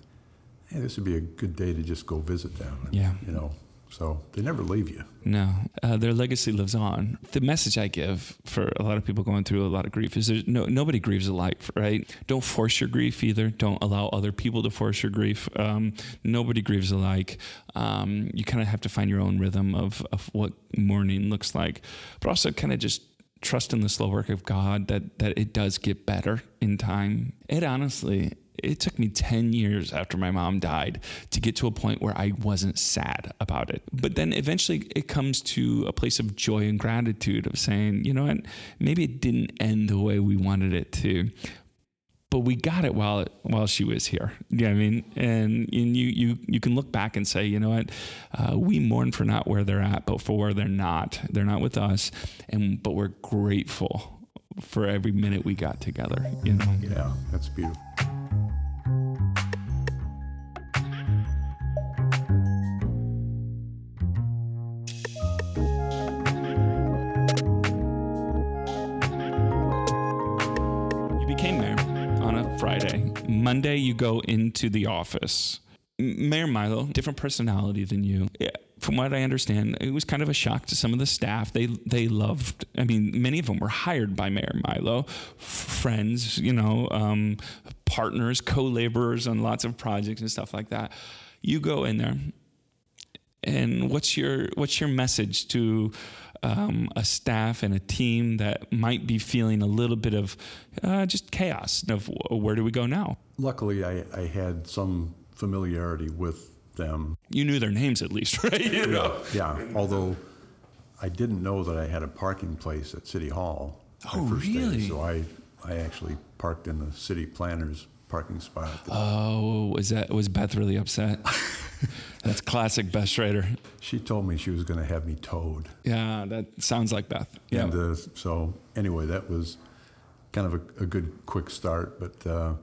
hey, this would be a good day to just go visit them. And, Yeah. You know, so they never leave you. No, uh, their legacy lives on. The message I give for a lot of people going through a lot of grief is there's no nobody grieves alike, right? Don't force your grief either. Don't allow other people to force your grief. Um, nobody grieves alike. Um, you kind of have to find your own rhythm of of what mourning looks like, but also kind of just trust in the slow work of God that that it does get better in time. It honestly it took me 10 years after my mom died to get to a point where I wasn't sad about it. But then eventually it comes to a place of joy and gratitude of saying, you know what, maybe it didn't end the way we wanted it to. But we got it while while she was here. Know I mean? And, and you you you can look back and say, you know what, uh, we mourn for not where they're at, but for where they're not. They're not with us, and but we're grateful for every minute we got together. You know. Yeah, that's beautiful. Monday, you go into the office. Mayor Milo, different personality than you. From what I understand, it was kind of a shock to some of the staff. They they loved. I mean, many of them were hired by Mayor Milo, friends, you know, um, partners, co-laborers on lots of projects and stuff like that. You go in there, and what's your what's your message to um, a staff and a team that might be feeling a little bit of uh, just chaos of where do we go now? Luckily, I, I had some familiarity with them. You knew their names at least, <laughs> right? You know? Yeah, although I didn't know that I had a parking place at City Hall. Oh, first day, really? so I, I actually parked in the city planner's parking spot. Oh, was that was Beth really upset? <laughs> <laughs> That's classic Beth Schrader. She told me she was going to have me towed. Yeah, that sounds like Beth. Yeah. And uh, so, anyway, that was kind of a, a good quick start. But uh,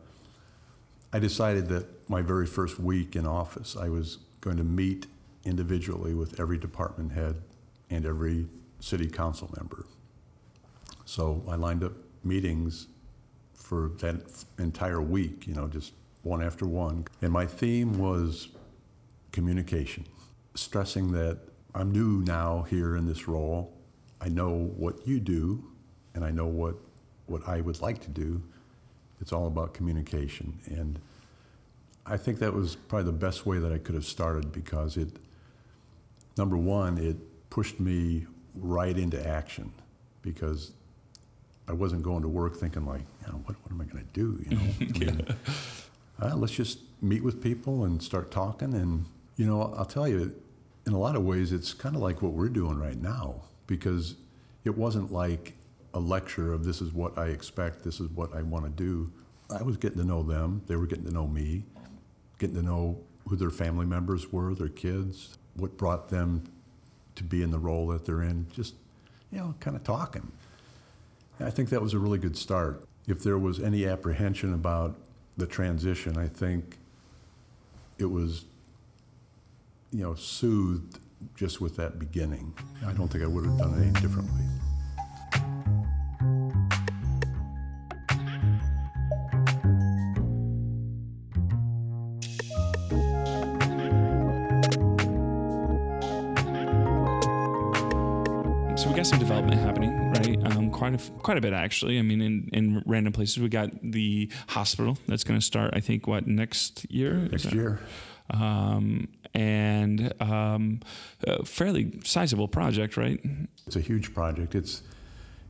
I decided that my very first week in office, I was going to meet individually with every department head and every city council member. So I lined up meetings for that entire week, you know, just one after one. And my theme was communication, stressing that I'm new now here in this role. I know what you do, and I know what, what I would like to do. It's all about communication. And I think that was probably the best way that I could have started because it, number one, it pushed me right into action because I wasn't going to work thinking like, you know, what, what am I going to do? You know, <laughs> I mean, uh, let's just meet with people and start talking. And you know, I'll tell you, in a lot of ways, it's kind of like what we're doing right now because it wasn't like a lecture of this is what I expect, this is what I want to do. I was getting to know them, they were getting to know me, getting to know who their family members were, their kids, what brought them to be in the role that they're in, just, you know, kind of talking. And I think that was a really good start. If there was any apprehension about the transition, I think it was, you know, soothed just with that beginning. I don't think I would have done it any differently. So we got some development happening, right? Um, quite a quite a bit actually. I mean, in, in random places, we got the hospital that's going to start. I think what next year? Next year, Um, and um, a fairly sizable project, right? it's a huge project. It's,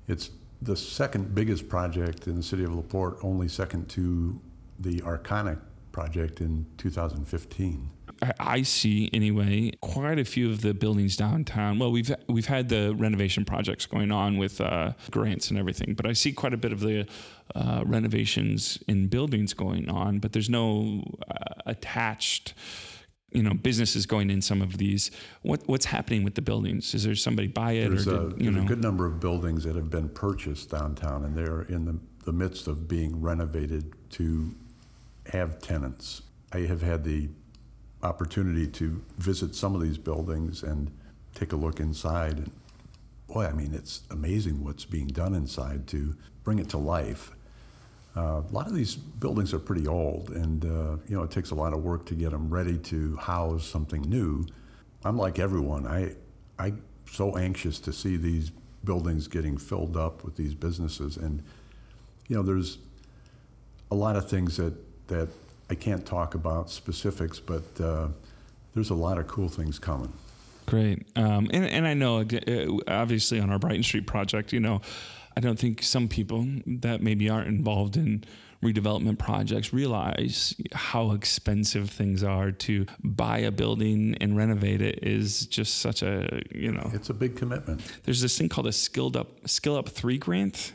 it's the second biggest project in the city of LaPorte, only second to the Arconic project in 2015. I- I see anyway quite a few of the buildings downtown. Well, we've we've had the renovation projects going on with uh, grants and everything, but I see quite a bit of the uh, renovations in buildings going on. But there's no uh, attached, you know, businesses going in some of these. What what's happening with the buildings? Is there somebody buy it There's, or a, did, you there's a good number of buildings that have been purchased downtown, and they're in the, the midst of being renovated to have tenants. I have had the opportunity to visit some of these buildings and take a look inside. And boy, I mean, it's amazing what's being done inside to bring it to life. Uh, a lot of these buildings are pretty old, and uh, you know it takes a lot of work to get them ready to house something new. I'm like everyone. I I'm so anxious to see these buildings getting filled up with these businesses, and you know there's a lot of things that that I can't talk about specifics, but uh, there's a lot of cool things coming. Great. Um, and, and I know, uh, obviously, on our Brighton Street project, you know, I don't think some people that maybe aren't involved in redevelopment projects realize how expensive things are to buy a building and renovate it is just such a, you know, It's a big commitment. there's this thing called a skilled up skill up three grant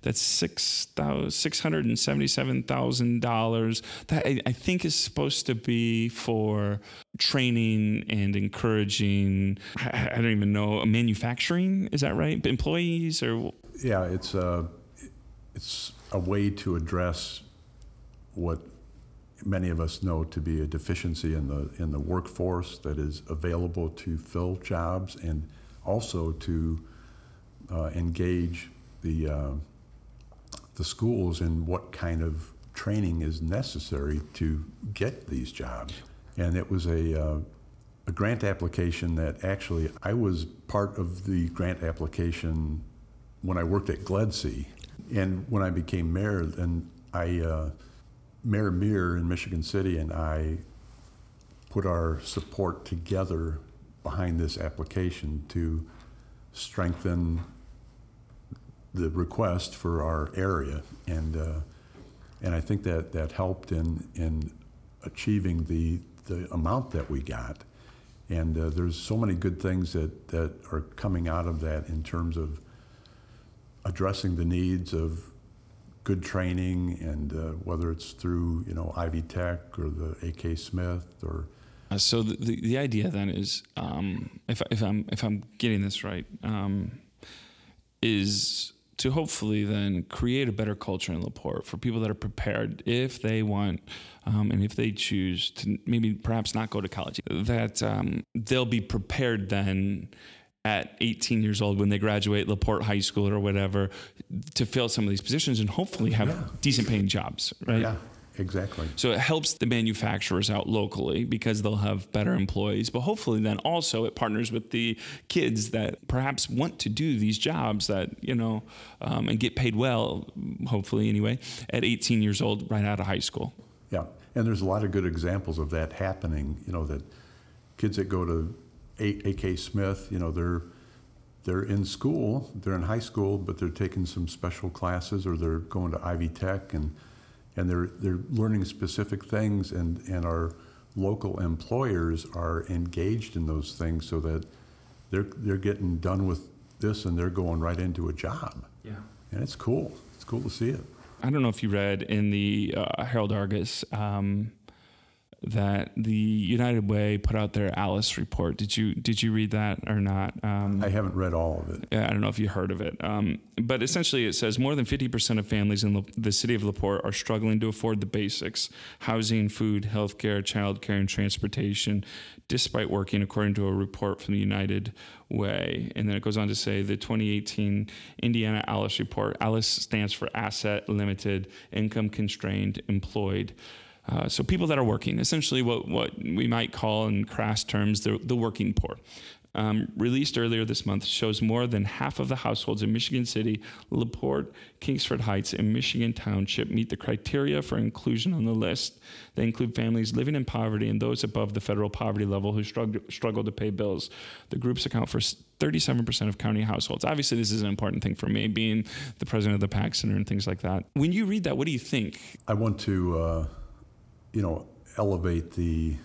that's six thousand six hundred and seventy seven thousand dollars that I, I think is supposed to be for training and encouraging I, I don't even know manufacturing is that right employees or Yeah, it's a, it's a way to address what many of us know to be a deficiency in the, in the workforce that is available to fill jobs and also to uh, engage the, uh, the schools in what kind of training is necessary to get these jobs. And it was a, uh, a grant application that actually, I was part of the grant application when I worked at GLEDC. And when I became mayor, then I, uh, Mayor Meer in Michigan City and I put our support together behind this application to strengthen the request for our area. And, uh, and I think that, that helped in, in achieving the, the amount that we got. And uh, there's so many good things that, that are coming out of that in terms of addressing the needs of good training and uh, whether it's through, you know, Ivy Tech or the AK Smith or Uh, so the, the, the idea then is, um, if, if I'm if I'm getting this right, um, is to hopefully then create a better culture in Laporte for people that are prepared if they want um, and if they choose to maybe perhaps not go to college, that um, they'll be prepared then at 18 years old when they graduate Laporte High School or whatever to fill some of these positions and hopefully have Yeah. decent paying jobs, right? yeah, exactly. So it helps the manufacturers out locally because they'll have better employees. But hopefully, then also it partners with the kids that perhaps want to do these jobs that, you know, um, and get paid well, hopefully anyway, at 18 years old, right out of high school. Yeah, and there's a lot of good examples of that happening. You know, that kids that go to A- AK Smith, you know, they're they're in school, they're in high school, but they're taking some special classes or they're going to Ivy Tech and, and they're, they're learning specific things and, and our local employers are engaged in those things so that they're, they're getting done with this and they're going right into a job. Yeah. And it's cool. It's cool to see it. I don't know if you read in the uh, Herald Argus um, that the United Way put out their Alice report. Did you did you read that or not? Um, I haven't read all of it. yeah, I don't know if you heard of it, um, but essentially it says more than 50% of families in the city of LaPorte are struggling to afford the basics housing, food, healthcare, childcare, and transportation, despite working, according to a report from the United Way. And then it goes on to say the 2018 Indiana Alice report Alice stands for Asset Limited, Income Constrained, Employed. Uh, so people that are working, essentially what, what we might call in crass terms the, the working poor. Um, released earlier this month shows more than half of the households in Michigan City, LaPorte, Kingsford Heights, and Michigan Township meet the criteria for inclusion on the list. They include families living in poverty and those above the federal poverty level who struggle, struggle to pay bills. The groups account for 37% of county households. Obviously, this is an important thing for me, being the president of the PAX Center and things like that. When you read that, what do you think? I want to, uh, you know, elevate the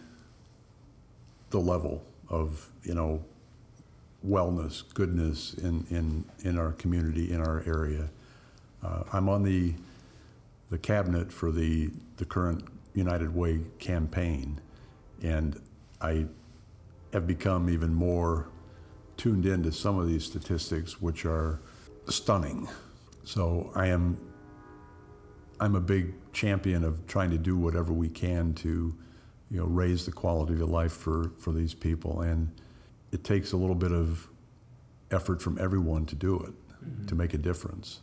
the level of you know wellness, goodness in in in our community, in our area. Uh, I'm on the the cabinet for the the current United Way campaign, and I have become even more tuned into some of these statistics, which are stunning. So I am I'm a big champion of trying to do whatever we can to, you know, raise the quality of life for, for these people. And it takes a little bit of effort from everyone to do it, to make a difference.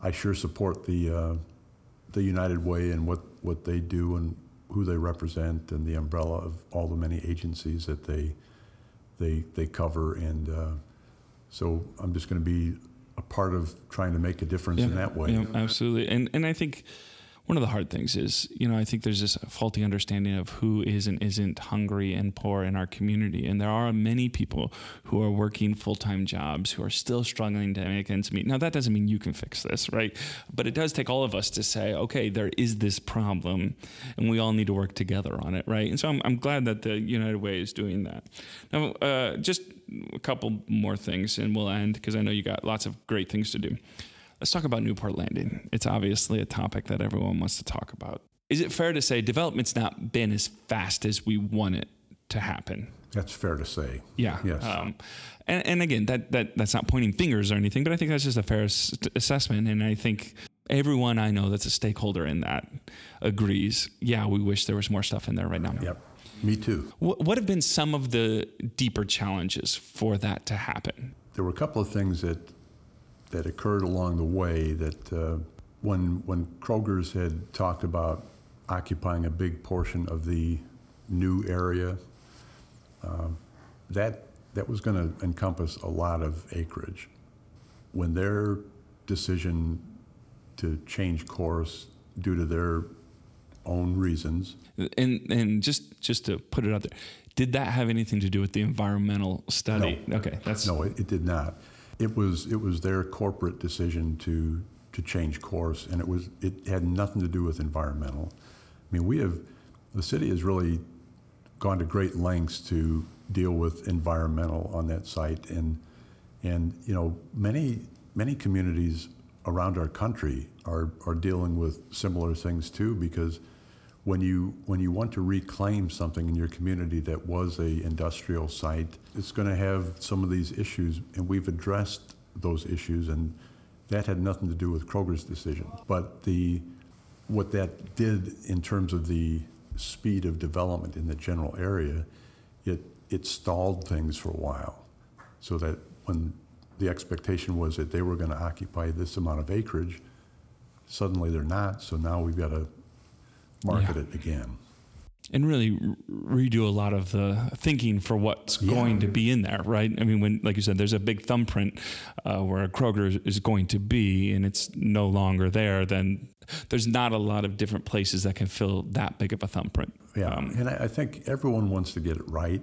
I sure support the, uh, the United Way and what, what they do and who they represent and the umbrella of all the many agencies that they, they, they cover. And uh, so I'm just going to be a part of trying to make a difference in that way. Yeah, absolutely. And and I think one of the hard things is, you know, I think there's this faulty understanding of who is and isn't hungry and poor in our community. And there are many people who are working full time jobs who are still struggling to make ends meet. Now, that doesn't mean you can fix this, right? But it does take all of us to say, okay, there is this problem and we all need to work together on it, right? And so I'm, I'm glad that the United Way is doing that. Now, uh, just a couple more things and we'll end because I know you got lots of great things to do. Let's talk about Newport Landing. It's obviously a topic that everyone wants to talk about. Is it fair to say development's not been as fast as we want it to happen? That's fair to say. Yeah. Yes. Um, and, and again, that, that that's not pointing fingers or anything, but I think that's just a fair s- assessment. And I think everyone I know that's a stakeholder in that agrees. Yeah, we wish there was more stuff in there right now. Yep. Me too. What, what have been some of the deeper challenges for that to happen? There were a couple of things that that occurred along the way that uh, when when Kroger's had talked about occupying a big portion of the new area, um, that that was going to encompass a lot of acreage. When their decision to change course due to their own reasons, And and just just to put it out there, did that have anything to do with the environmental study? No. Okay, that's No, it, it did not. It was it was their corporate decision to to change course, and it was it had nothing to do with environmental. I mean, we have the city has really gone to great lengths to deal with environmental on that site, and and you know many many communities around our country are are dealing with similar things too because when you when you want to reclaim something in your community that was a industrial site, it's going to have some of these issues, and we've addressed those issues, and that had nothing to do with Kroger's decision. But the what that did in terms of the speed of development in the general area, it it stalled things for a while, so that when the expectation was that they were going to occupy this amount of acreage, suddenly they're not. So now we've got to market Yeah. it again. and really redo a lot of the thinking for what's Yeah. going to be in there, right? I mean, when like you said, there's a big thumbprint uh, where a Kroger is going to be, and it's no longer there. Then there's not a lot of different places that can fill that big of a thumbprint. Yeah, Um, and I, I think everyone wants to get it right.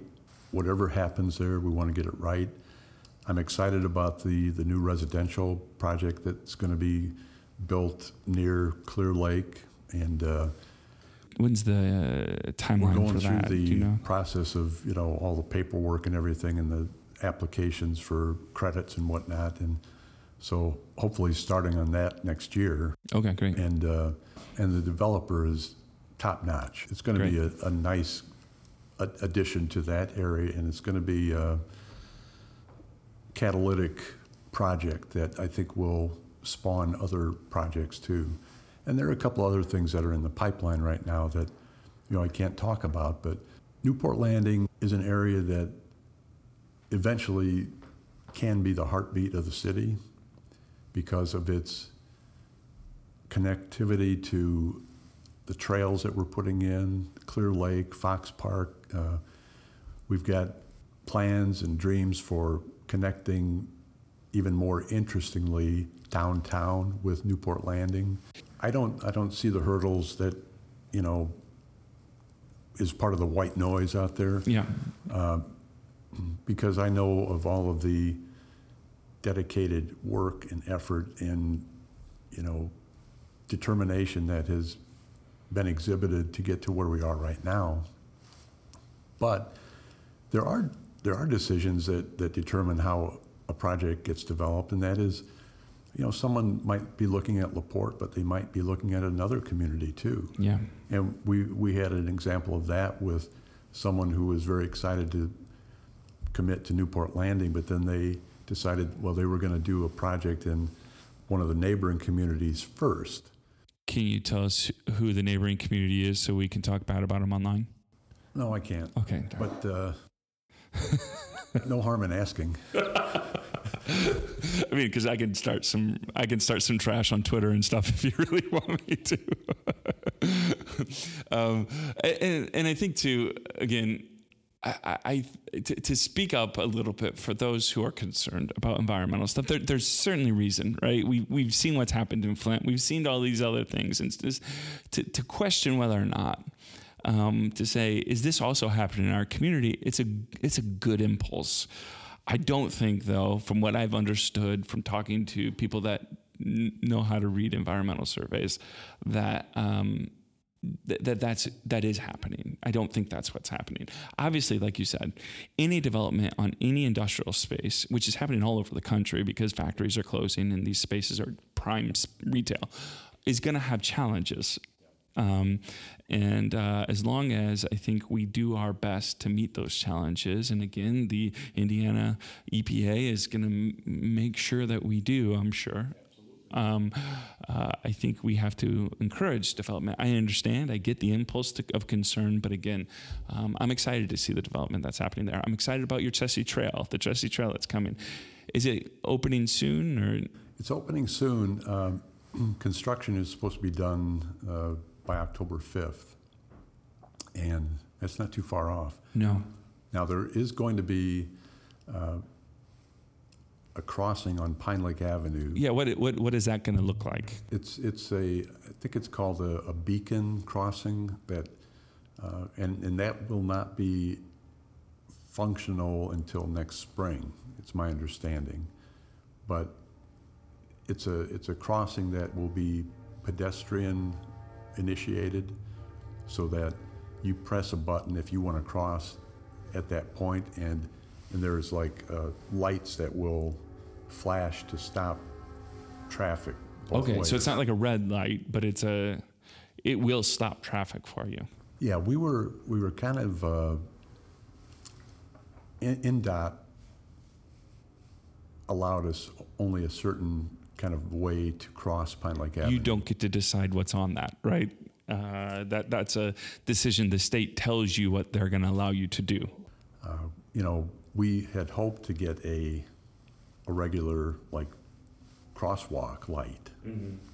Whatever happens there, we want to get it right. I'm excited about the, the new residential project that's going to be built near Clear Lake. And uh, When's the uh, we're going for through that? The you know? process of, you know, all the paperwork and everything and the applications for credits and whatnot. And so hopefully starting on that next year. Okay, great. And, uh, and the developer is top notch. It's going to be a, a nice a- addition to that area, and it's going to be a catalytic project that I think will spawn other projects too. And there are a couple other things that are in the pipeline right now that, you know, I can't talk about, but Newport Landing is an area that eventually can be the heartbeat of the city because of its connectivity to the trails that we're putting in, Clear Lake, Fox Park. Uh, we've got plans and dreams for connecting even more interestingly downtown with Newport Landing. I don't, I don't see the hurdles that, you know, is part of the white noise out there Yeah. Uh, because I know of all of the dedicated work and effort and, you know, determination that has been exhibited to get to where we are right now. But there are, there are decisions that, that determine how a project gets developed, and that is, you know, someone might be looking at LaPorte, but they might be looking at another community too. Yeah. And we, we had an example of that with someone who was very excited to commit to Newport Landing, but then they decided, well, they were going to do a project in one of the neighboring communities first. Can you tell us who the neighboring community is so we can talk bad about them online? No, I can't. Okay. But uh, <laughs> no harm in asking. <laughs> I mean, because I can start some, I can start some trash on Twitter and stuff <laughs> if you really <laughs> want me to. um, and, and I think too, again, I, I to, to speak up a little bit for those who are concerned about environmental stuff. There, there's certainly reason, right? We we've seen what's happened in Flint. We've seen all these other things, and to to question whether or not um, to say is this also happening in our community? It's a it's a good impulse. I don't think, though, from what I've understood from talking to people that n- know how to read environmental surveys, that um, th- that that's that is happening. I don't think that's what's happening. Obviously, like you said, any development on any industrial space, which is happening all over the country because factories are closing and these spaces are prime retail, is going to have challenges. Um, and uh, as long as I think we do our best to meet those challenges, and again, the Indiana EPA is going to m- make sure that we do, I'm sure. Um, uh, I think we have to encourage development. I understand, I get the impulse to, of concern, but again, um, I'm excited to see the development that's happening there. I'm excited about your Chessie Trail, the Chessie Trail that's coming. Is it opening soon, or It's opening soon. Um, <clears throat> construction is supposed to be done uh, by October 5th, and that's not too far off. no? Now, there is going to be uh, a crossing on Pine Lake Avenue. Yeah. What what what is that going to look like? It's, it's a, I think it's called a, a beacon crossing that, uh, and, and that will not be functional until next spring, it's my understanding. But it's a, it's a crossing that will be pedestrian initiated so that you press a button if you want to cross at that point and, and there's like uh, lights that will flash to stop traffic Okay, so it's not like a red light, but it's a it will stop traffic for you. Yeah, we were we were kind of uh, in, dot allowed us only a certain kind of way to cross Pine Lake Avenue. You don't get to decide what's on that, right? Uh, that that's a decision. The state tells you what they're going to allow you to do. You know, we had hoped to get a a regular like crosswalk light,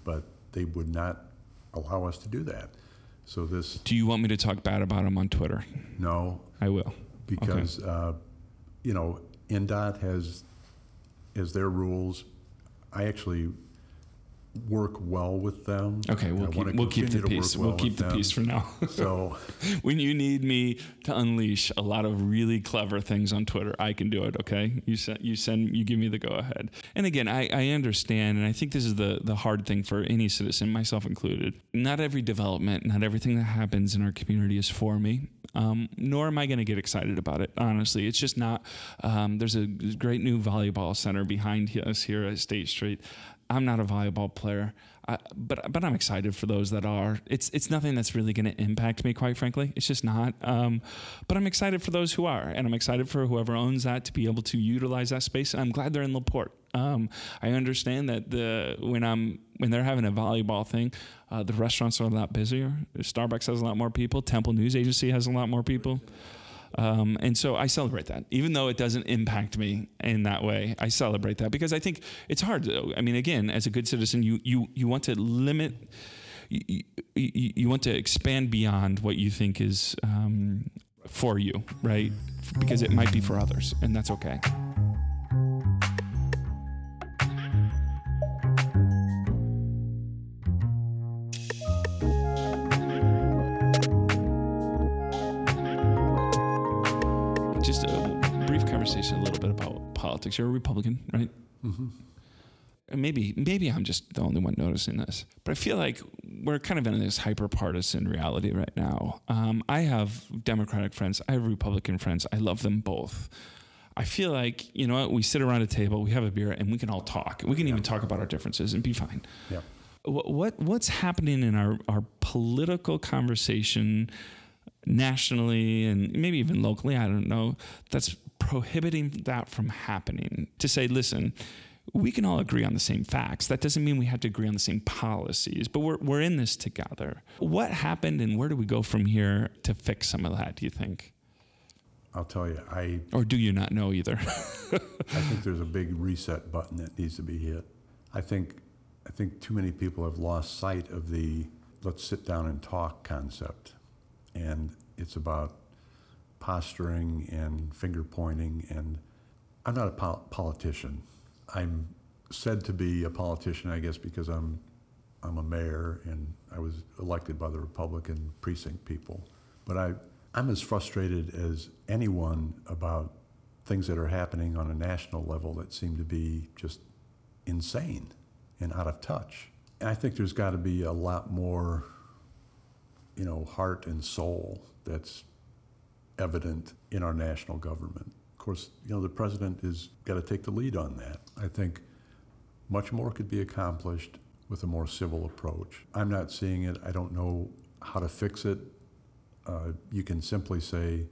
but they would not allow us to do that. So this Do you want me to talk bad about them on Twitter? no, I will. because uh, you know INDOT has has their rules. I actually work well with them. Okay, we'll keep, we'll keep the continue to work peace. well we'll keep the them. peace for now. So, <laughs> when you need me to unleash a lot of really clever things on Twitter, I can do it. Okay, you send you send you give me the go ahead. And again, I, I understand, and I think this is the the hard thing for any citizen, myself included. Not every development, not everything that happens in our community is for me. Um, nor am I going to get excited about it. Honestly, it's just not. Um, there's a great new volleyball center behind us here at State Street. I'm not a volleyball player, I, but but I'm excited for those that are. It's it's nothing that's really going to impact me, quite frankly. It's just not. Um, but I'm excited for those who are, and I'm excited for whoever owns that to be able to utilize that space. And I'm glad they're in Laporte. Um, I understand that the when I'm when they're having a volleyball thing, uh, the restaurants are a lot busier. Starbucks has a lot more people. Temple News Agency has a lot more people. Um, and so I celebrate that, even though it doesn't impact me in that way. I celebrate that because I think it's hard. Though. I mean, again, as a good citizen, you you you want to limit. You, you, you want to expand beyond what you think is um, for you, right? Because it might be for others, and that's okay. Politics. You're a Republican, right? And maybe maybe I'm just the only one noticing this, but I feel like we're kind of in this hyper partisan reality right now. Um, I have Democratic friends, I have Republican friends. I love them both. I feel like you know what? We sit around a table, we have a beer, and we can all talk. We can even talk about our differences and be fine. yeah. What, what what's happening in our our political conversation nationally and maybe even locally? I don't know. That's prohibiting that from happening. To say, listen, we can all agree on the same facts. That doesn't mean we have to agree on the same policies, but we're we're in this together. What happened, and where do we go from here to fix some of that? Do you think, I'll tell you, I, or do you not know either? <laughs> I think there's a big reset button that needs to be hit. I think, I think too many people have lost sight of the let's sit down and talk concept. And it's about posturing and finger pointing. And I'm not a pol- politician. I'm said to be a politician, I guess, because I'm, I'm a mayor and I was elected by the Republican precinct people. But I, I'm as frustrated as anyone about things that are happening on a national level that seem to be just insane and out of touch. And I think there's got to be a lot more, you know, heart and soul that's evident in our national government. Of course, you know, the president has got to take the lead on that. I think much more could be accomplished with a more civil approach. I'm not seeing it. I don't know how to fix it. Uh, you can simply say,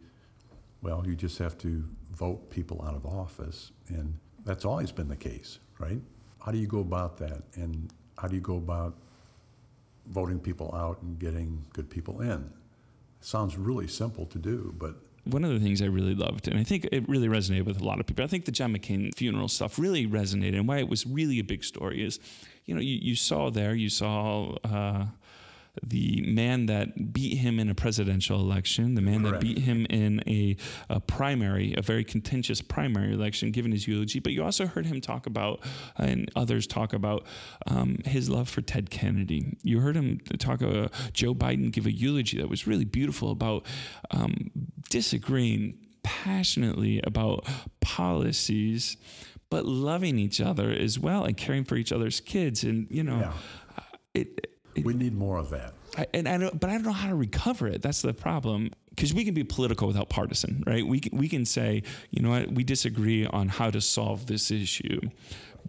well, you just have to vote people out of office. And that's always been the case, right? How do you go about that? And how do you go about voting people out and getting good people in? Sounds really simple to do, but one of the things I really loved, and I think it really resonated with a lot of people. I think the John McCain funeral stuff really resonated, and why it was really a big story is, you know, you, you saw there, you saw uh, the man that beat him in a presidential election, the man Correct. that beat him in a, a primary, a very contentious primary election, giving his eulogy. But you also heard him talk about, and others talk about, um, his love for Ted Kennedy. You heard him talk about Joe Biden give a eulogy that was really beautiful about um, disagreeing passionately about policies. But loving each other as well and caring for each other's kids, and you know, Yeah. it we need more of that. I, and I don't, but I don't know how to recover it. That's the problem. Because we can be political without partisan, right? We can, we can say, you know what, we disagree on how to solve this issue,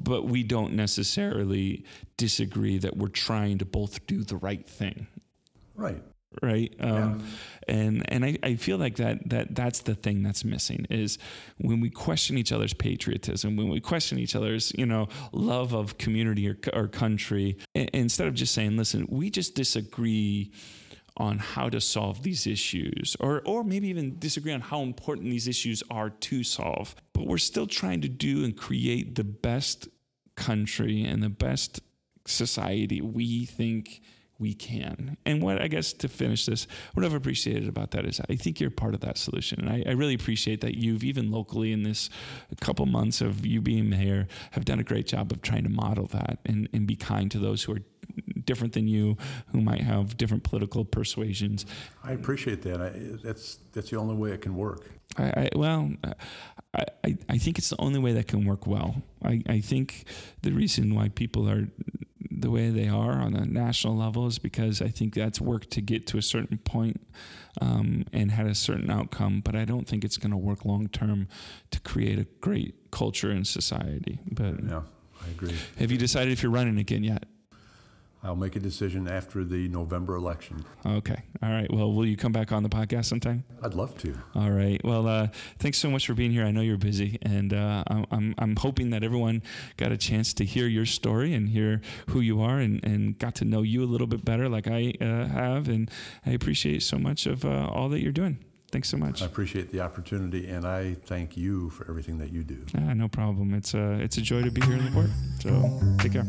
but we don't necessarily disagree that we're trying to both do the right thing, Right. Right? Um, And and I, I feel like that that that's the thing that's missing is when we question each other's patriotism, when we question each other's you know love of community or, or country, instead of just saying, listen, we just disagree on how to solve these issues or or maybe even disagree on how important these issues are to solve but we're still trying to do and create the best country and the best society we think we can. And what I guess to finish this, what I've appreciated about that is I think you're part of that solution. And I, I really appreciate that you've, even locally in this couple months of you being mayor, have done a great job of trying to model that and, and be kind to those who are different than you, who might have different political persuasions. I appreciate that. I, that's that's the only way it can work. I, I well, I, I, I think it's the only way that can work well. I, I think the reason why people are the way they are on a national level is because I think that's worked to get to a certain point, um, and had a certain outcome. But I don't think it's going to work long term to create a great culture in society. But Yeah, I agree. have you decided if you're running again yet? I'll make a decision after the November election. Okay. All right. Well, will you come back on the podcast sometime? I'd love to. All right. Well, uh, thanks so much for being here. I know you're busy, and uh, I'm, I'm, I'm hoping that everyone got a chance to hear your story and hear who you are and, and got to know you a little bit better, like I uh, have. And I appreciate so much of uh, all that you're doing. Thanks so much. I appreciate the opportunity, and I thank you for everything that you do. Ah, no problem. It's a, it's a joy to be here in the port. So take care.